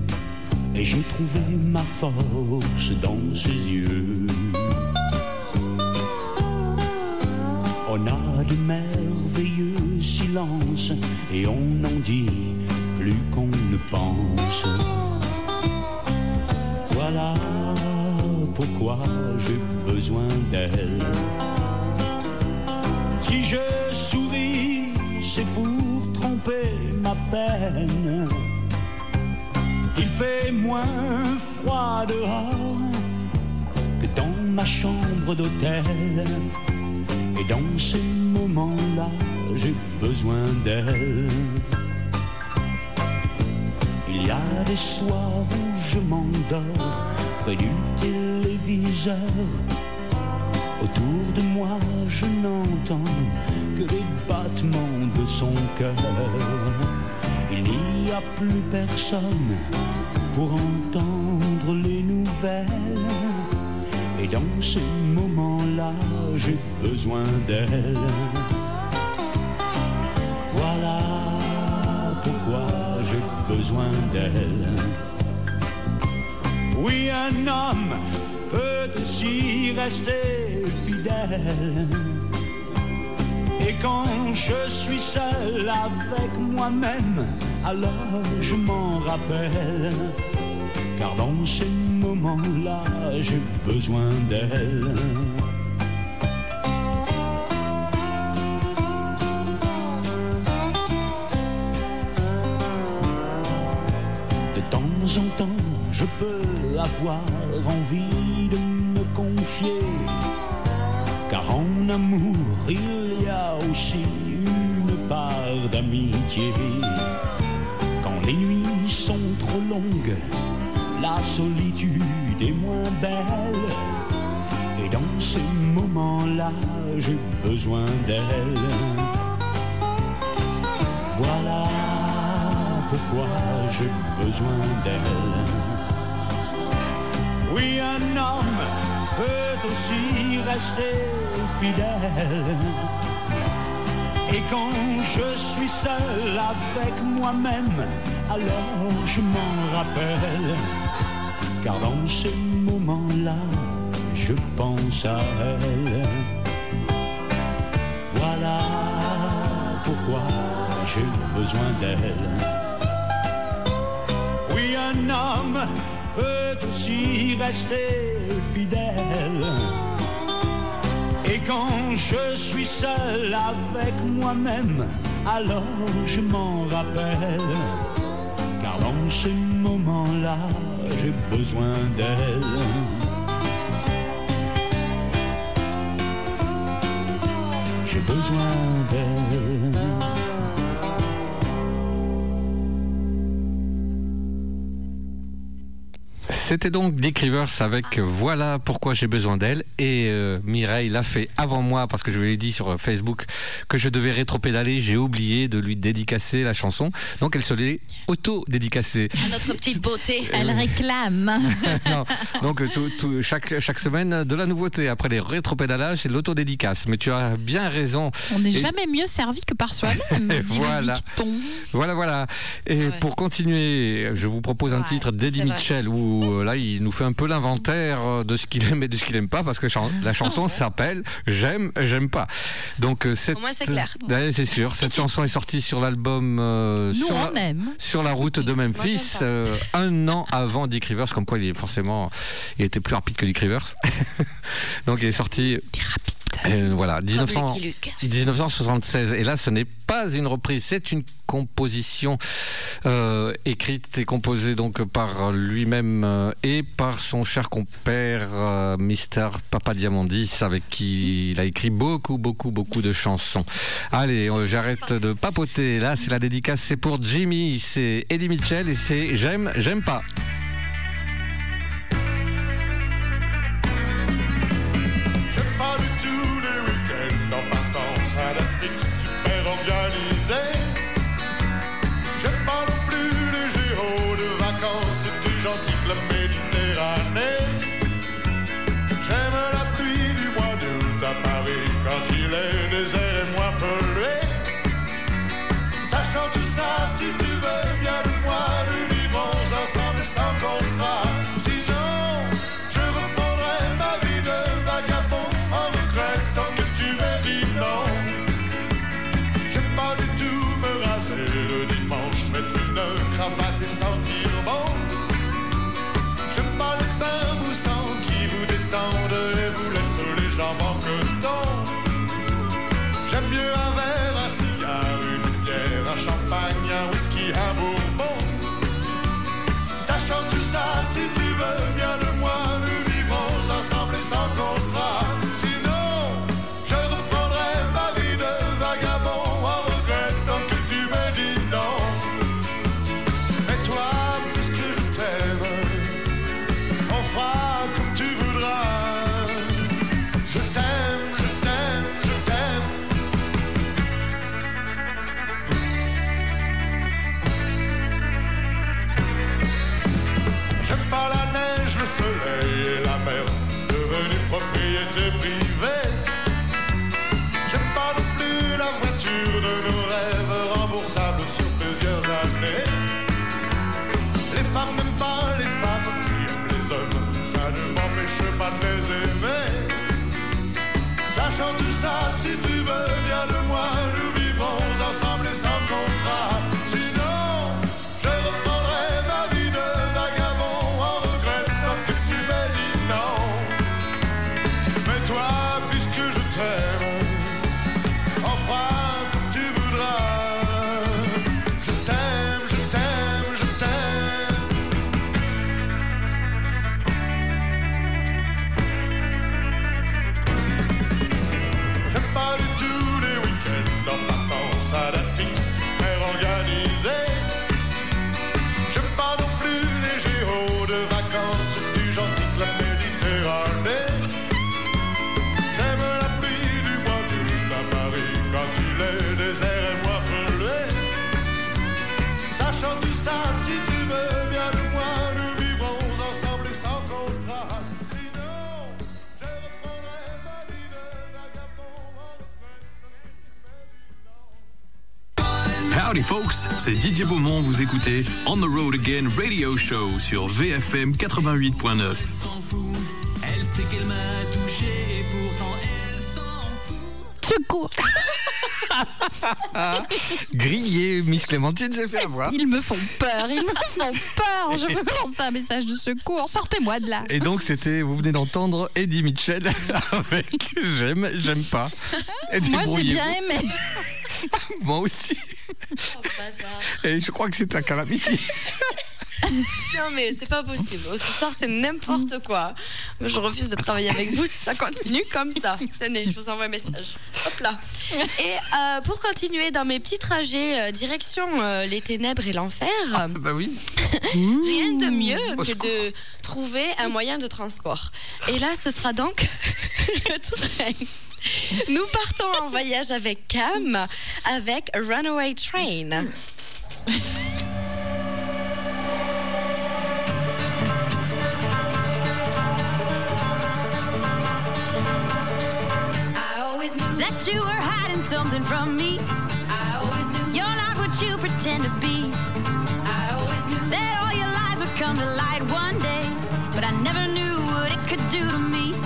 Et j'ai trouvé ma force dans ses yeux. On a de merveilleux silences Et on n'en dit plus qu'on ne pense. Voilà pourquoi j'ai besoin d'elle. Si je souris, c'est pour tromper Il fait moins froid dehors que dans ma chambre d'hôtel. Et dans ces moments-là, j'ai besoin d'elle. Il y a des soirs où je m'endors près du téléviseur. Autour de moi, je n'entends que les battements de son cœur. A plus personne pour entendre les nouvelles. Et dans ces moments-là, j'ai besoin d'elle. Voilà pourquoi j'ai besoin d'elle. Oui, un homme peut aussi rester fidèle. Et quand je suis seul avec moi-même, alors je m'en rappelle. Car dans ces moments-là, j'ai besoin d'elle. De temps en temps, je peux avoir envie de me confier. Car en amour, il y a aussi une part d'amitié. Les nuits sont trop longues, la solitude est moins belle. Et dans ces moments-là, j'ai besoin d'elle. Voilà pourquoi j'ai besoin d'elle. Oui, un homme peut aussi rester fidèle. Et quand je suis seul avec moi-même, alors je m'en rappelle. Car dans ces moments-là, je pense à elle. Voilà pourquoi j'ai besoin d'elle. Oui, un homme peut aussi rester fidèle. Quand je suis seul avec moi-même, alors je m'en rappelle. Car dans ces moments-là, j'ai besoin d'elle. J'ai besoin C'était donc Dick Rivers avec Voilà pourquoi j'ai besoin d'elle. Et euh, Mireille l'a fait avant moi parce que je lui ai dit sur Facebook que je devais rétro-pédaler. J'ai oublié de lui dédicacer la chanson. Donc elle se l'est auto-dédicacée. Notre petite beauté. Elle réclame. Non. Donc euh, tout- tout- chaque, chaque semaine de la nouveauté. Après les rétro-pédalages, c'est l'autodédicace. Mais tu as bien raison. On n'est Et- jamais mieux servi que par soi-même, voilà. Voilà, voilà. Et pour continuer, je vous propose un titre d'Eddie. Mitchell où euh, là, il nous fait un peu l'inventaire euh, de ce qu'il aime et de ce qu'il aime pas parce que chan- la chanson s'appelle J'aime, j'aime pas. Donc euh, cette, Au moins, c'est clair. Ouais, c'est sûr. Cette chanson est sortie sur l'album euh, sur, la, aime. sur la route de Memphis euh, un an avant Dick Rivers, comme quoi il est forcément, il était plus rapide que Dick Rivers. Donc il est sorti. Euh, voilà, 1900 Lucky Luke. 1976. Et là, ce n'est pas une reprise, c'est une composition euh, écrite et composée donc par lui-même euh, et par son cher compère euh, Mr. Papadiamondis, avec qui il a écrit beaucoup, beaucoup, beaucoup de chansons. Allez, j'arrête de papoter. Là, c'est la dédicace, c'est pour Jimmy, c'est Eddie Mitchell et c'est J'aime, j'aime pas. the middle. Sachant tout Howdy folks, c'est Didier Beaumont, vous écoutez On the Road Again Radio Show sur VFM 88.9. Elle sait qu'elle m'a touché et pourtant elle s'en fout. Secours Grillé, Miss Clémentine s'est fait avoir. Ils me font peur, ils me font peur. Je veux lancer un message de secours. Sortez-moi de là. Et donc c'était, vous venez d'entendre Eddie Mitchell avec J'aime, j'aime pas. Moi j'ai bien aimé. Moi aussi. Et je crois que c'est un calamity. Non mais c'est pas possible. Ce soir c'est n'importe quoi. Je refuse de travailler avec vous si ça continue comme ça. Tenez, je vous envoie un message. Hop là. Et euh, pour continuer dans mes petits trajets euh, direction euh, les ténèbres et l'enfer, Bah oui. rien de mieux que de trouver un moyen de transport. Et là, ce sera donc le train. Nous partons en voyage avec Cam, avec Runaway Train. That you were hiding something from me. I always knew you're not what you pretend to be. I always knew that all your lies would come to light one day, but I never knew what it could do to me.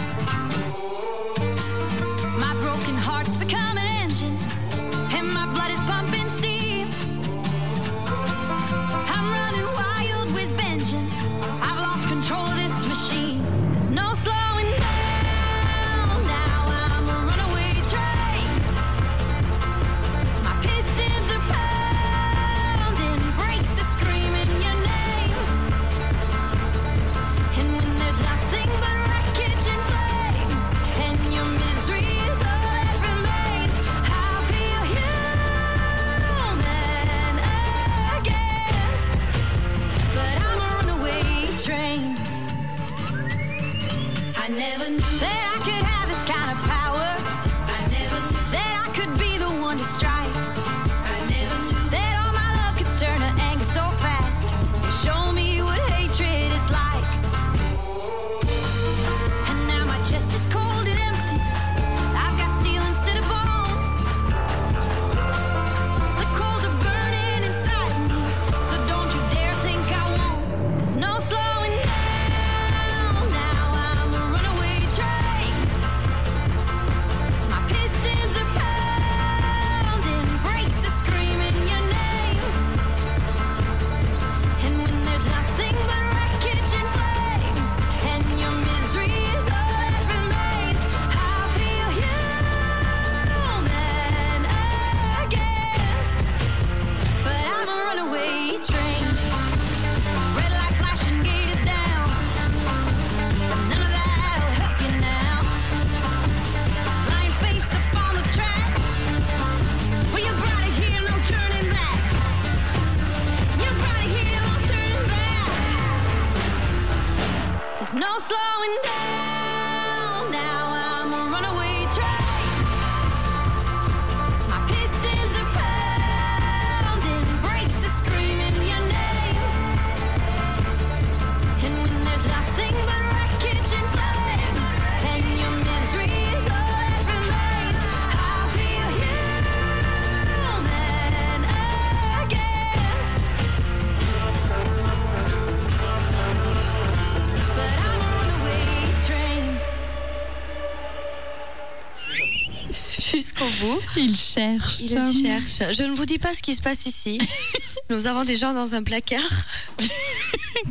Il cherche. Il cherche. Je ne vous dis pas ce qui se passe ici. Nous avons des gens dans un placard.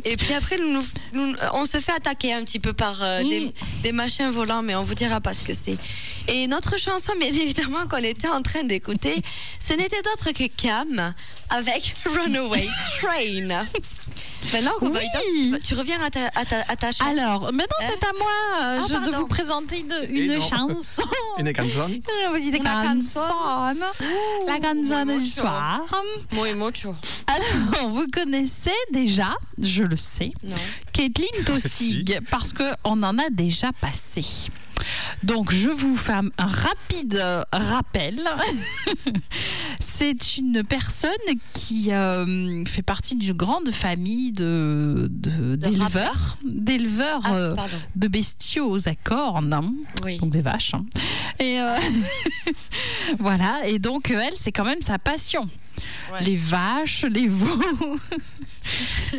Et puis après, nous, nous- nous- on se fait attaquer un petit peu par euh, des, des machins volants, mais on vous dira pas ce que c'est. Et notre chanson, bien évidemment, qu'on était en train d'écouter, ce n'était d'autre que Cam avec Runaway Train. Maintenant, Oui. tu reviens à ta, à ta, à ta chanson. Alors, maintenant c'est à moi euh, Ah, je de pardon. vous présenter une, Et une non. chanson. Une canzone. Una canzone. La canzone du soir. Muy mucho. Alors, vous connaissez déjà, je le sais. Kathleen Tossig, parce qu'on en a déjà passé. Donc, je vous fais un, un rapide euh, rappel. C'est une personne qui euh, fait partie d'une grande famille de, d'éleveurs, d'éleveurs Ah, euh, de bestiaux à cornes, hein, Oui. donc des vaches. hein. Et euh, voilà, et donc elle, c'est quand même sa passion. Ouais. Les vaches, les veaux,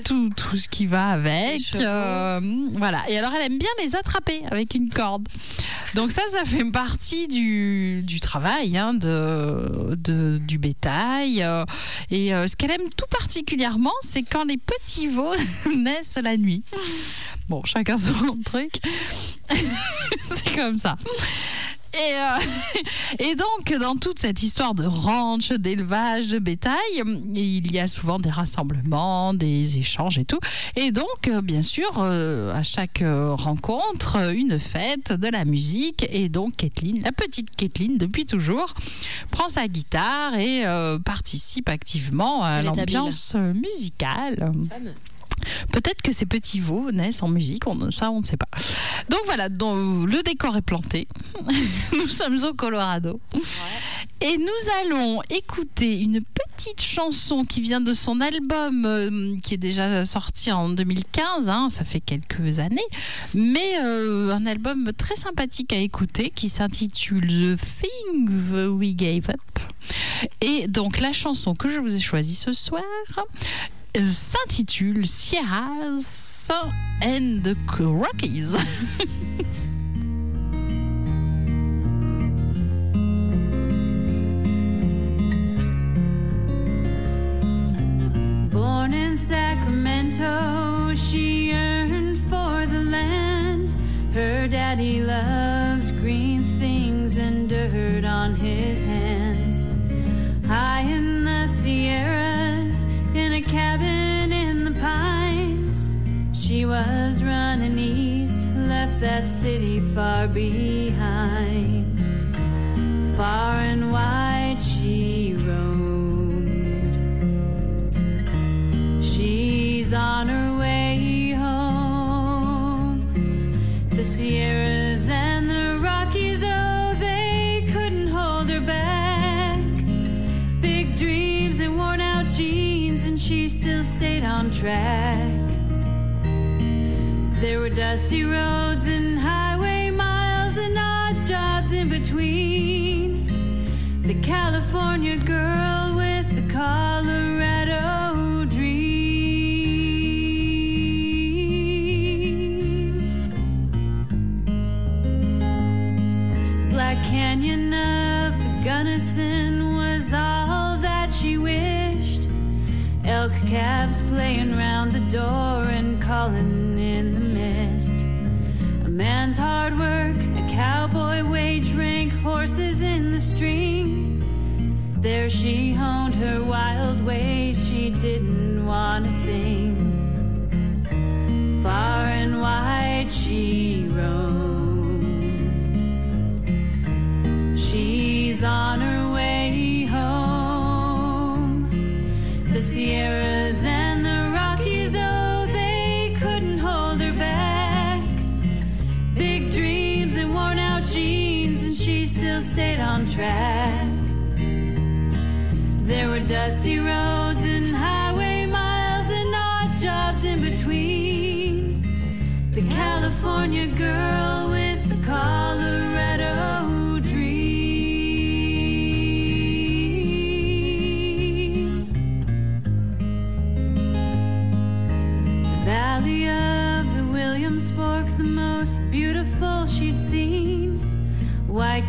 tout, tout ce qui va avec. euh, voilà. Et alors, elle aime bien les attraper avec une corde. Donc ça, ça fait partie du, du travail hein, de, de- du bétail. euh, et euh, ce qu'elle aime tout particulièrement, c'est quand les petits veaux naissent la nuit. Bon, chacun son truc. c'est comme ça. Et, euh, et donc, dans toute cette histoire de ranch, d'élevage, de bétail, il y a souvent des rassemblements, des échanges et tout. Et donc, euh, bien sûr, euh, à chaque rencontre, une fête, de la musique. Et donc, Kathleen, la petite Kathleen, depuis toujours, prend sa guitare et euh, participe activement à l'ambiance musicale. Peut-être que ces petits veaux naissent en musique, on, ça on ne sait pas. Donc voilà, donc, le décor est planté. nous sommes au Colorado. Et nous allons écouter une petite chanson qui vient de son album euh, qui est déjà sorti en 2015, hein, ça fait quelques années, mais euh, un album très sympathique à écouter qui s'intitule The Things We Gave Up. Et donc la chanson que je vous ai choisie ce soir euh, s'intitule Sierras and the Rockies. Born in Sacramento, she yearned for the land. Her daddy loved green things and dirt on his hands. High in the Sierras, a cabin in the pines, she was running east, left that city far behind. Far and wide she roamed. She's on her way home. The Sierras stayed on track. There were dusty roads and highway miles and odd jobs in between. The California girl with the Colorado dream. Black Canyon of the Gunnison Elk calves playing round the door and calling in the mist. A man's hard work, a cowboy wage rank, horses in the stream. There she honed her wild ways, she didn't want a thing. Far and wide she roamed. She's on her way. The Sierras and the Rockies, oh, they couldn't hold her back. Big dreams and worn out jeans, and she still stayed on track. There were dusty roads and highway miles and odd jobs in between. The California girl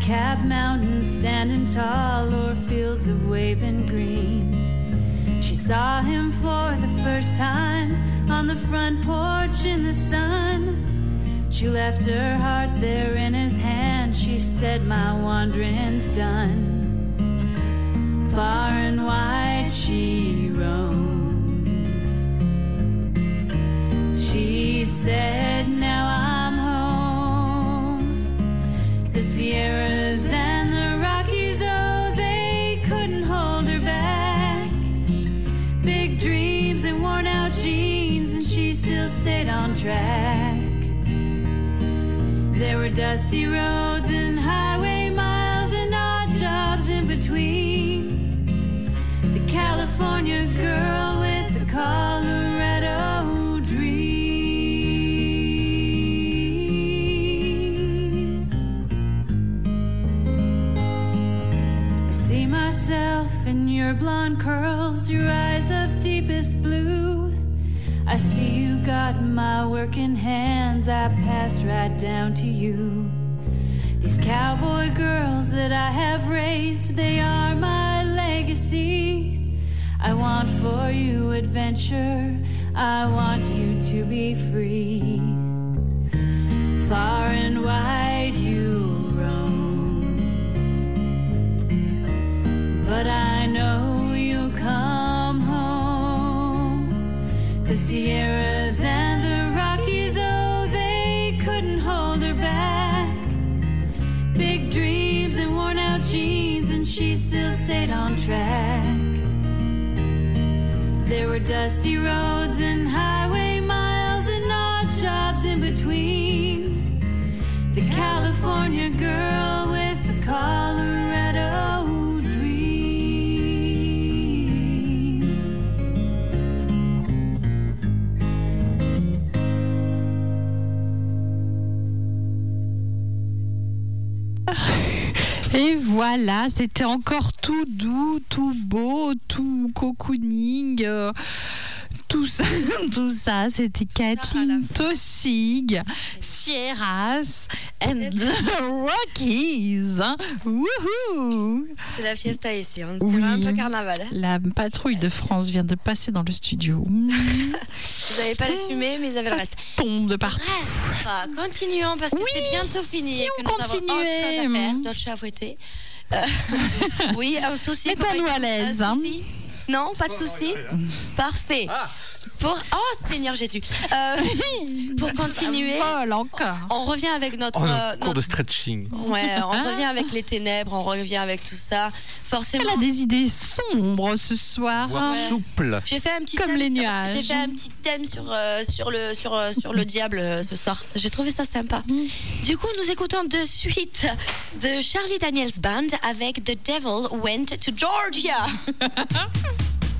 White Cap Mountain standing tall, or fields of waving green. She saw him for the first time on the front porch in the sun. She left her heart there in his hand. She said, My wandering's done. Far and wide she roamed. She said, dusty roads and highway miles and odd jobs in between. The California girl with the Colorado dream. I see myself in your blonde curls, your eyes of deepest blue. I see you got my working hands, I passed right down to you. These cowboy girls that I have raised, they are my legacy. I want for you adventure, I want you to be free. Far and wide you roam, but I know you'll come home. The Sierra track. There were dusty roads and highway voilà, c'était encore tout doux, tout beau, tout cocooning. euh, tout ça, tout ça, c'était Kathleen Tossig, Sierras and the Rockies. hein. Wouhou! C'est la fiesta ici, on dirait un peu carnaval. hein. La patrouille de France vient de passer dans le studio. Vous n'avez pas le fumé, mais ils avaient le reste. Tombe de partout. Bref, continuons parce que c'est bientôt fini. si on continuait. autre chose à faire, notre chat à fouetter. Euh, oui, un souci. Mettons-nous à l'aise, un hein. Non, pas de souci. Parfait. Pour oh Seigneur Jésus. Euh, pour continuer, on revient avec notre, Oh, euh, un cours de stretching. Ouais, on revient avec les ténèbres, on revient avec tout ça. Forcément. Elle a des idées sombres ce soir. Voire souple. J'ai fait un petit Comme thème les sur- nuages. J'ai fait un petit thème sur euh, sur le sur euh, sur le diable euh, ce soir. J'ai trouvé ça sympa. Du coup, nous écoutons de suite de Charlie Daniels Band avec The Devil Went to Georgia.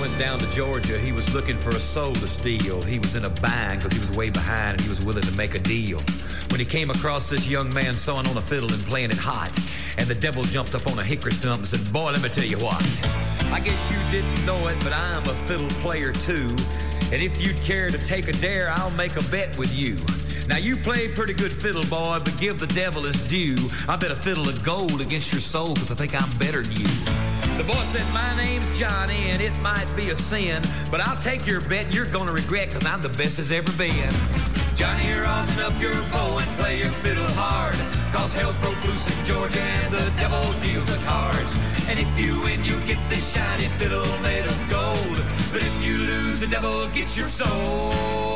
Went down to Georgia. He was looking for a soul to steal. He was in a bind because he was way behind and he was willing to make a deal. When he came across this young man sawing on a fiddle and playing it hot, and the devil jumped up on a hickory stump and said, Boy, let me tell you what. I guess you didn't know it, but I'm a fiddle player too. And if you'd care to take a dare, I'll make a bet with you. Now you play pretty good fiddle, boy, but give the devil his due. I bet a fiddle of gold against your soul, cause I think I'm better than you. The boy said, My name's Johnny, and it might be a sin, but I'll take your bet you're gonna regret, cause I'm the best as ever been. Johnny, rosin up your bow and play your fiddle hard, cause hell's broke loose in Georgia and the devil deals the cards. And if you win, you get this shiny fiddle made of gold, but if you lose, the devil gets your soul.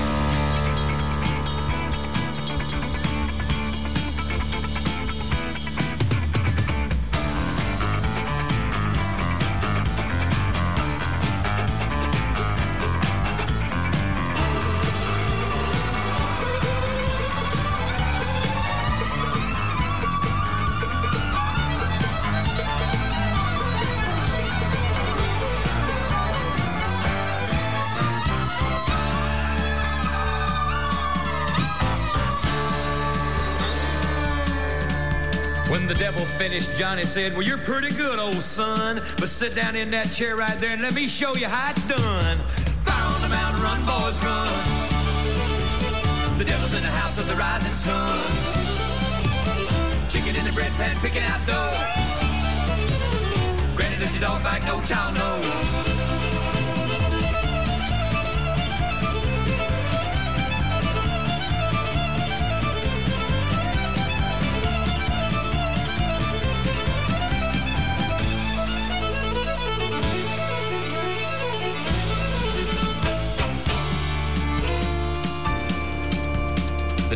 When the devil finished, Johnny said, Well, you're pretty good, old son. But sit down in that chair right there and let me show you how it's done. Fire on the mountain, run, boys, run. The devil's in the house of the rising sun. Chicken in the bread pan, picking out dough. Granny, does your dog bite? No child knows.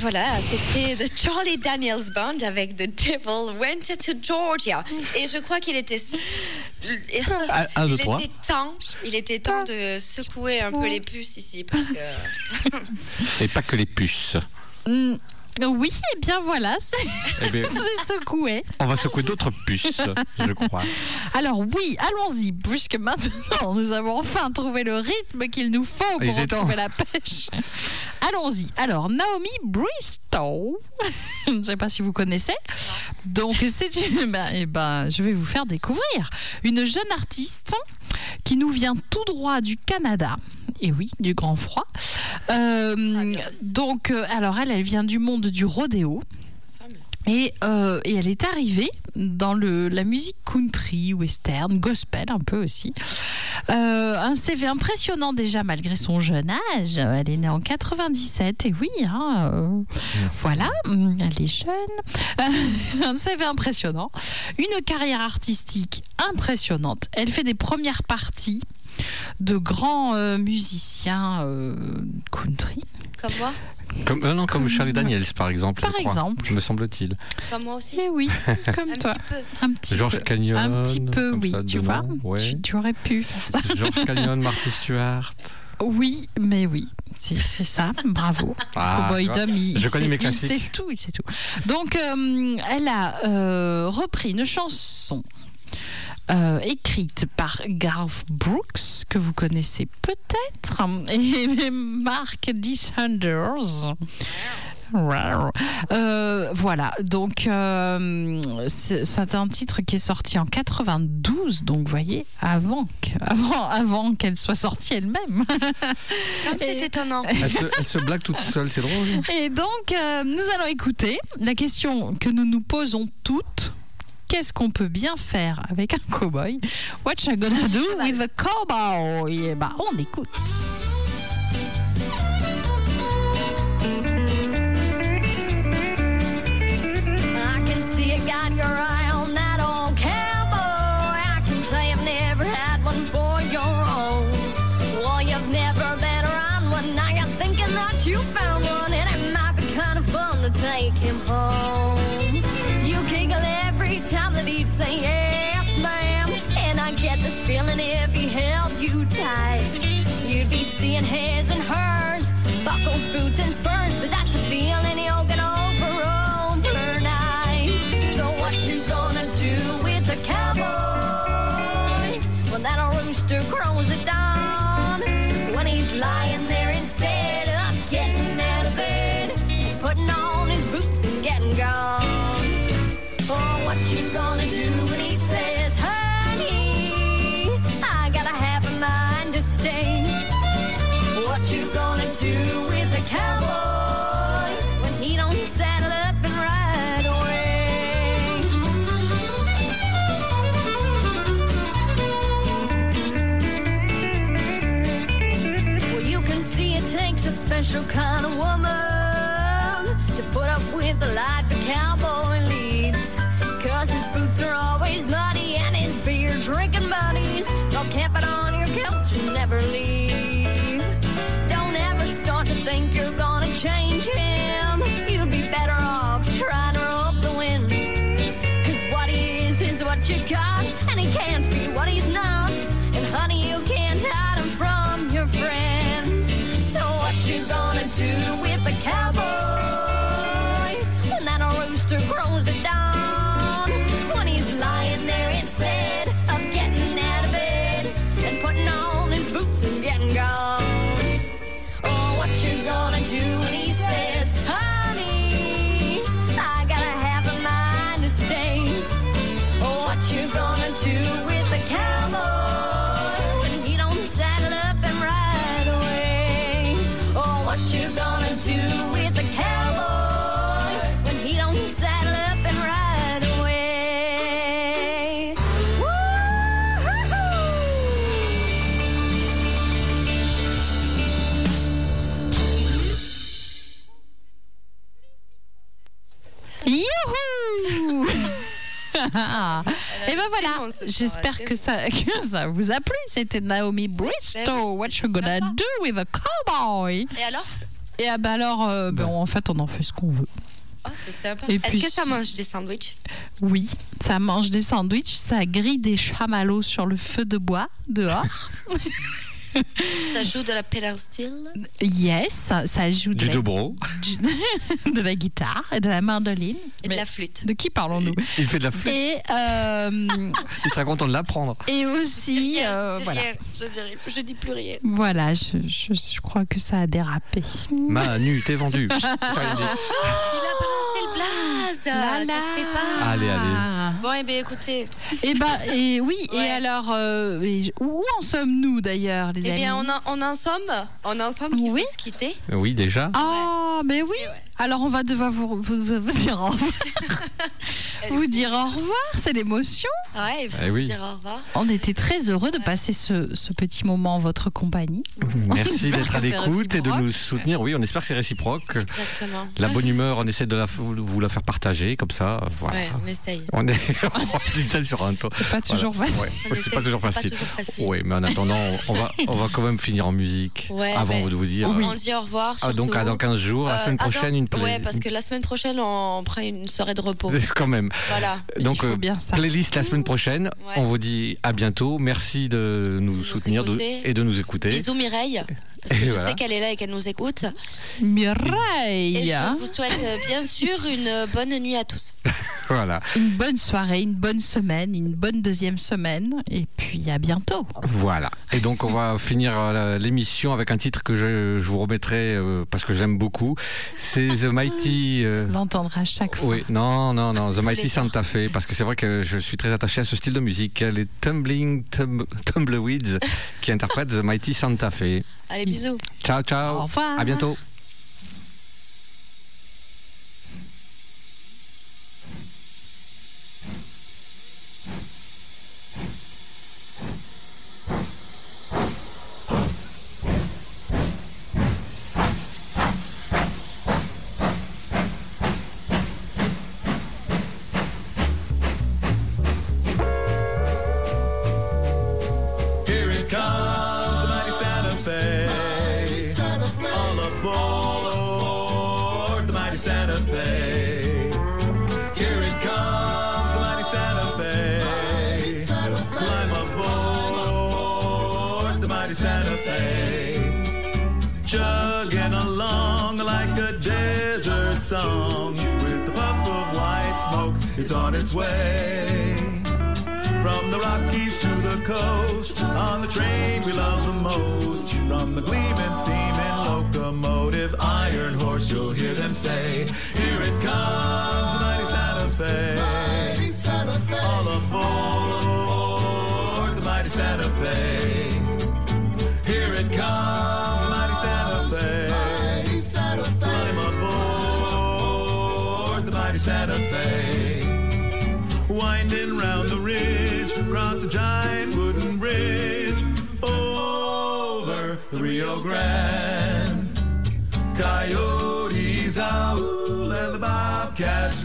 Voilà, c'était The Charlie Daniels Band avec The Devil Went to Georgia. Et je crois qu'il était. Un, un, deux, il trois. était temps, il était temps de secouer un peu les puces ici parce que Et pas que les puces. Hmm, oui, et bien voilà, c'est Eh bien, c'est secoué. on va secouer d'autres puces, je crois. Alors oui, allons-y, puisque maintenant nous avons enfin trouvé le rythme qu'il nous faut pour temps. retrouver la pêche. Allons-y. Alors Naomi Bristow, je ne sais pas si vous connaissez. Donc c'est une, ben, eh ben, je vais vous faire découvrir une jeune artiste qui nous vient tout droit du Canada. Et oui, du grand froid. Euh, donc, euh, alors elle, elle vient du monde du rodéo. Et, euh, et elle est arrivée dans le, la musique country, western, gospel un peu aussi. Euh, un CV impressionnant déjà malgré son jeune âge. Elle est née en 97 et oui, hein, euh, voilà, hum, elle est jeune. un CV impressionnant. Une carrière artistique impressionnante. Elle fait des premières parties de grands euh, musiciens euh, country. comme moi, Comme, euh, non, comme Charlie Daniels, par exemple. Par je crois, exemple. Me semble-t-il. comme moi aussi. Eh oui, comme Un toi. petit peu. Un petit George peu. Canyon. Un petit peu, oui, ça, tu vois. ouais. Tu, tu aurais pu faire ça. George Canyon, Marty Stewart. Oui, mais oui, c'est ça, bravo. Ah, Cowboy Dom, il, je connais sait, mes il classiques. sait tout, il sait tout. Donc, euh, elle a euh, repris une chanson euh, écrite par Garth Brooks, que vous connaissez peut-être, et Mark D. Sanders. Euh, voilà, donc euh, c'est un titre qui est sorti en 92, donc vous voyez, avant, que- avant, avant qu'elle soit sortie elle-même. Comme c'est étonnant. Elle se, elle se blague toute seule, c'est drôle. Et donc, euh, nous allons écouter la question que nous nous posons toutes. Qu'est-ce qu'on peut bien faire avec un cowboy? What you gonna do with a cowboy? Ben, on écoute. I can see you got your eye cowboy when he don't saddle up and ride away? Well, you can see it takes a special kind of woman to put up with the life a cowboy leads. Cause his boots are always muddy and his beer drinking buddies don't camp it on your couch and never leave. Ben j'espère que ça, que ça vous a plu. C'était Naomi Bristow. What you gonna do with a cowboy Et alors? Et ah bah alors, euh, ben, en fait, on en fait ce qu'on veut. Oh, c'est sympa. Est-ce que ça mange des sandwichs Oui, ça mange des sandwichs, ça grille des chamallows sur le feu de bois dehors. Ça joue de la pedal steel yes, ça, ça joue de Du la, dobro. du- de la guitare et de la mandoline. et de la flûte. de qui parlons-nous? Il fait de la flûte. Et, euh, Il sera content de l'apprendre. et aussi, euh, je, dis voilà. rien, je, dis rien, je dis plus rien. Voilà, je, je, je crois que ça a dérapé. Manu, t'es vendu. Il a balancé le blaze Ça se fait pas Allez, allez. Bon, eh bien, écoutez. Et bah, et oui, Ouais. et alors, euh, et où en sommes-nous d'ailleurs, les Eh amis bien, on, en- on en somme On en somme qu'il Oui. se quitter Oui, déjà. Ah, mais oui. Alors on va devoir vous, vous- vous- vous dire au revoir. vous dire au revoir, c'est l'émotion. Ouais, faut Eh oui. dire au revoir. On était très heureux de passer ce, ce petit moment en votre compagnie. Merci d'être à l'écoute et de nous soutenir. Oui, on espère que c'est réciproque. Exactement. La bonne humeur, on essaie de la, vous la faire partager, comme ça. Voilà. Ouais, on essaye. On est on sur un. C'est pas toujours Voilà. facile. Ouais. C'est pas toujours facile. Oui, mais en attendant, on va, on va quand même finir en musique. Ouais, avant mais de vous dire. On dit au revoir. Ah, donc à dans 15 jours, la Euh, semaine ah, dans- prochaine, une playlist. Ouais, parce que la semaine prochaine, on prend une soirée de repos. Quand même. Voilà. Donc, euh, bien ça. playlist la semaine prochaine. Ouais. On vous dit à bientôt. Merci de nous soutenir de- et de nous écouter. Bisous Mireille. Parce que Et je voilà. sais qu'elle est là et qu'elle nous écoute. Et Mireille, je vous souhaite euh, bien sûr une euh, bonne nuit à tous. Voilà. une bonne soirée, une bonne semaine, une bonne deuxième semaine, et puis à bientôt. Voilà. Et donc, on va finir euh, l'émission avec un titre que je, je vous remettrai euh, parce que j'aime beaucoup. C'est The Mighty. euh, L'entendre à chaque fois. Oui, non, non, non, The Mighty Santa Fe, parce que c'est vrai que je suis très attaché à ce style de musique. Les Tumbling Tum- Tumbleweeds qui interprètent The Mighty Santa Fe. Allez, bisous. Ciao, ciao. Au revoir. À bientôt.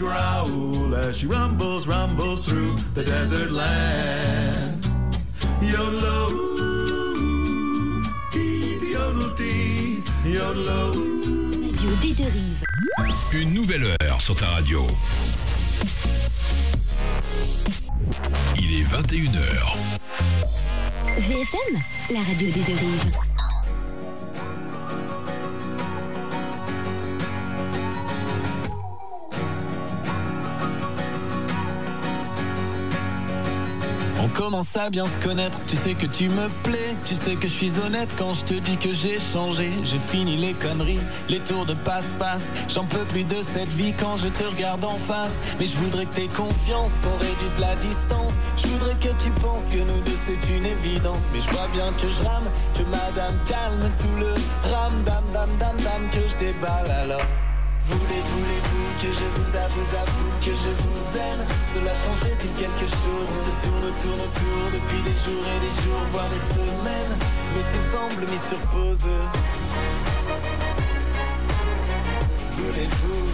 Growl as she rumbles, rumbles through the desert land. Yodel, dee, yodel, dee, yodel. Radio des deux rives. Une nouvelle heure sur ta radio. Il est 21h. VFM, la radio des deux rives. Bien se connaître, tu sais que tu me plais, tu sais que je suis honnête. Quand je te dis que j'ai changé, j'ai fini les conneries, les tours de passe-passe, j'en peux plus de cette vie quand je te regarde en face, mais je voudrais que t'aies confiance, qu'on réduise la distance, je voudrais que tu penses que nous deux c'est une évidence, mais je vois bien que je rame, que madame calme tout le ram, dam dam dam dam, que je déballe alors. Voulez, voulez-vous que je vous avoue, avoue que je vous aime. Cela changerait-il quelque chose? On se tourne, tourne, autour depuis des jours et des jours, voire des semaines. Mais tout semble mis sur pause. Voulez-vous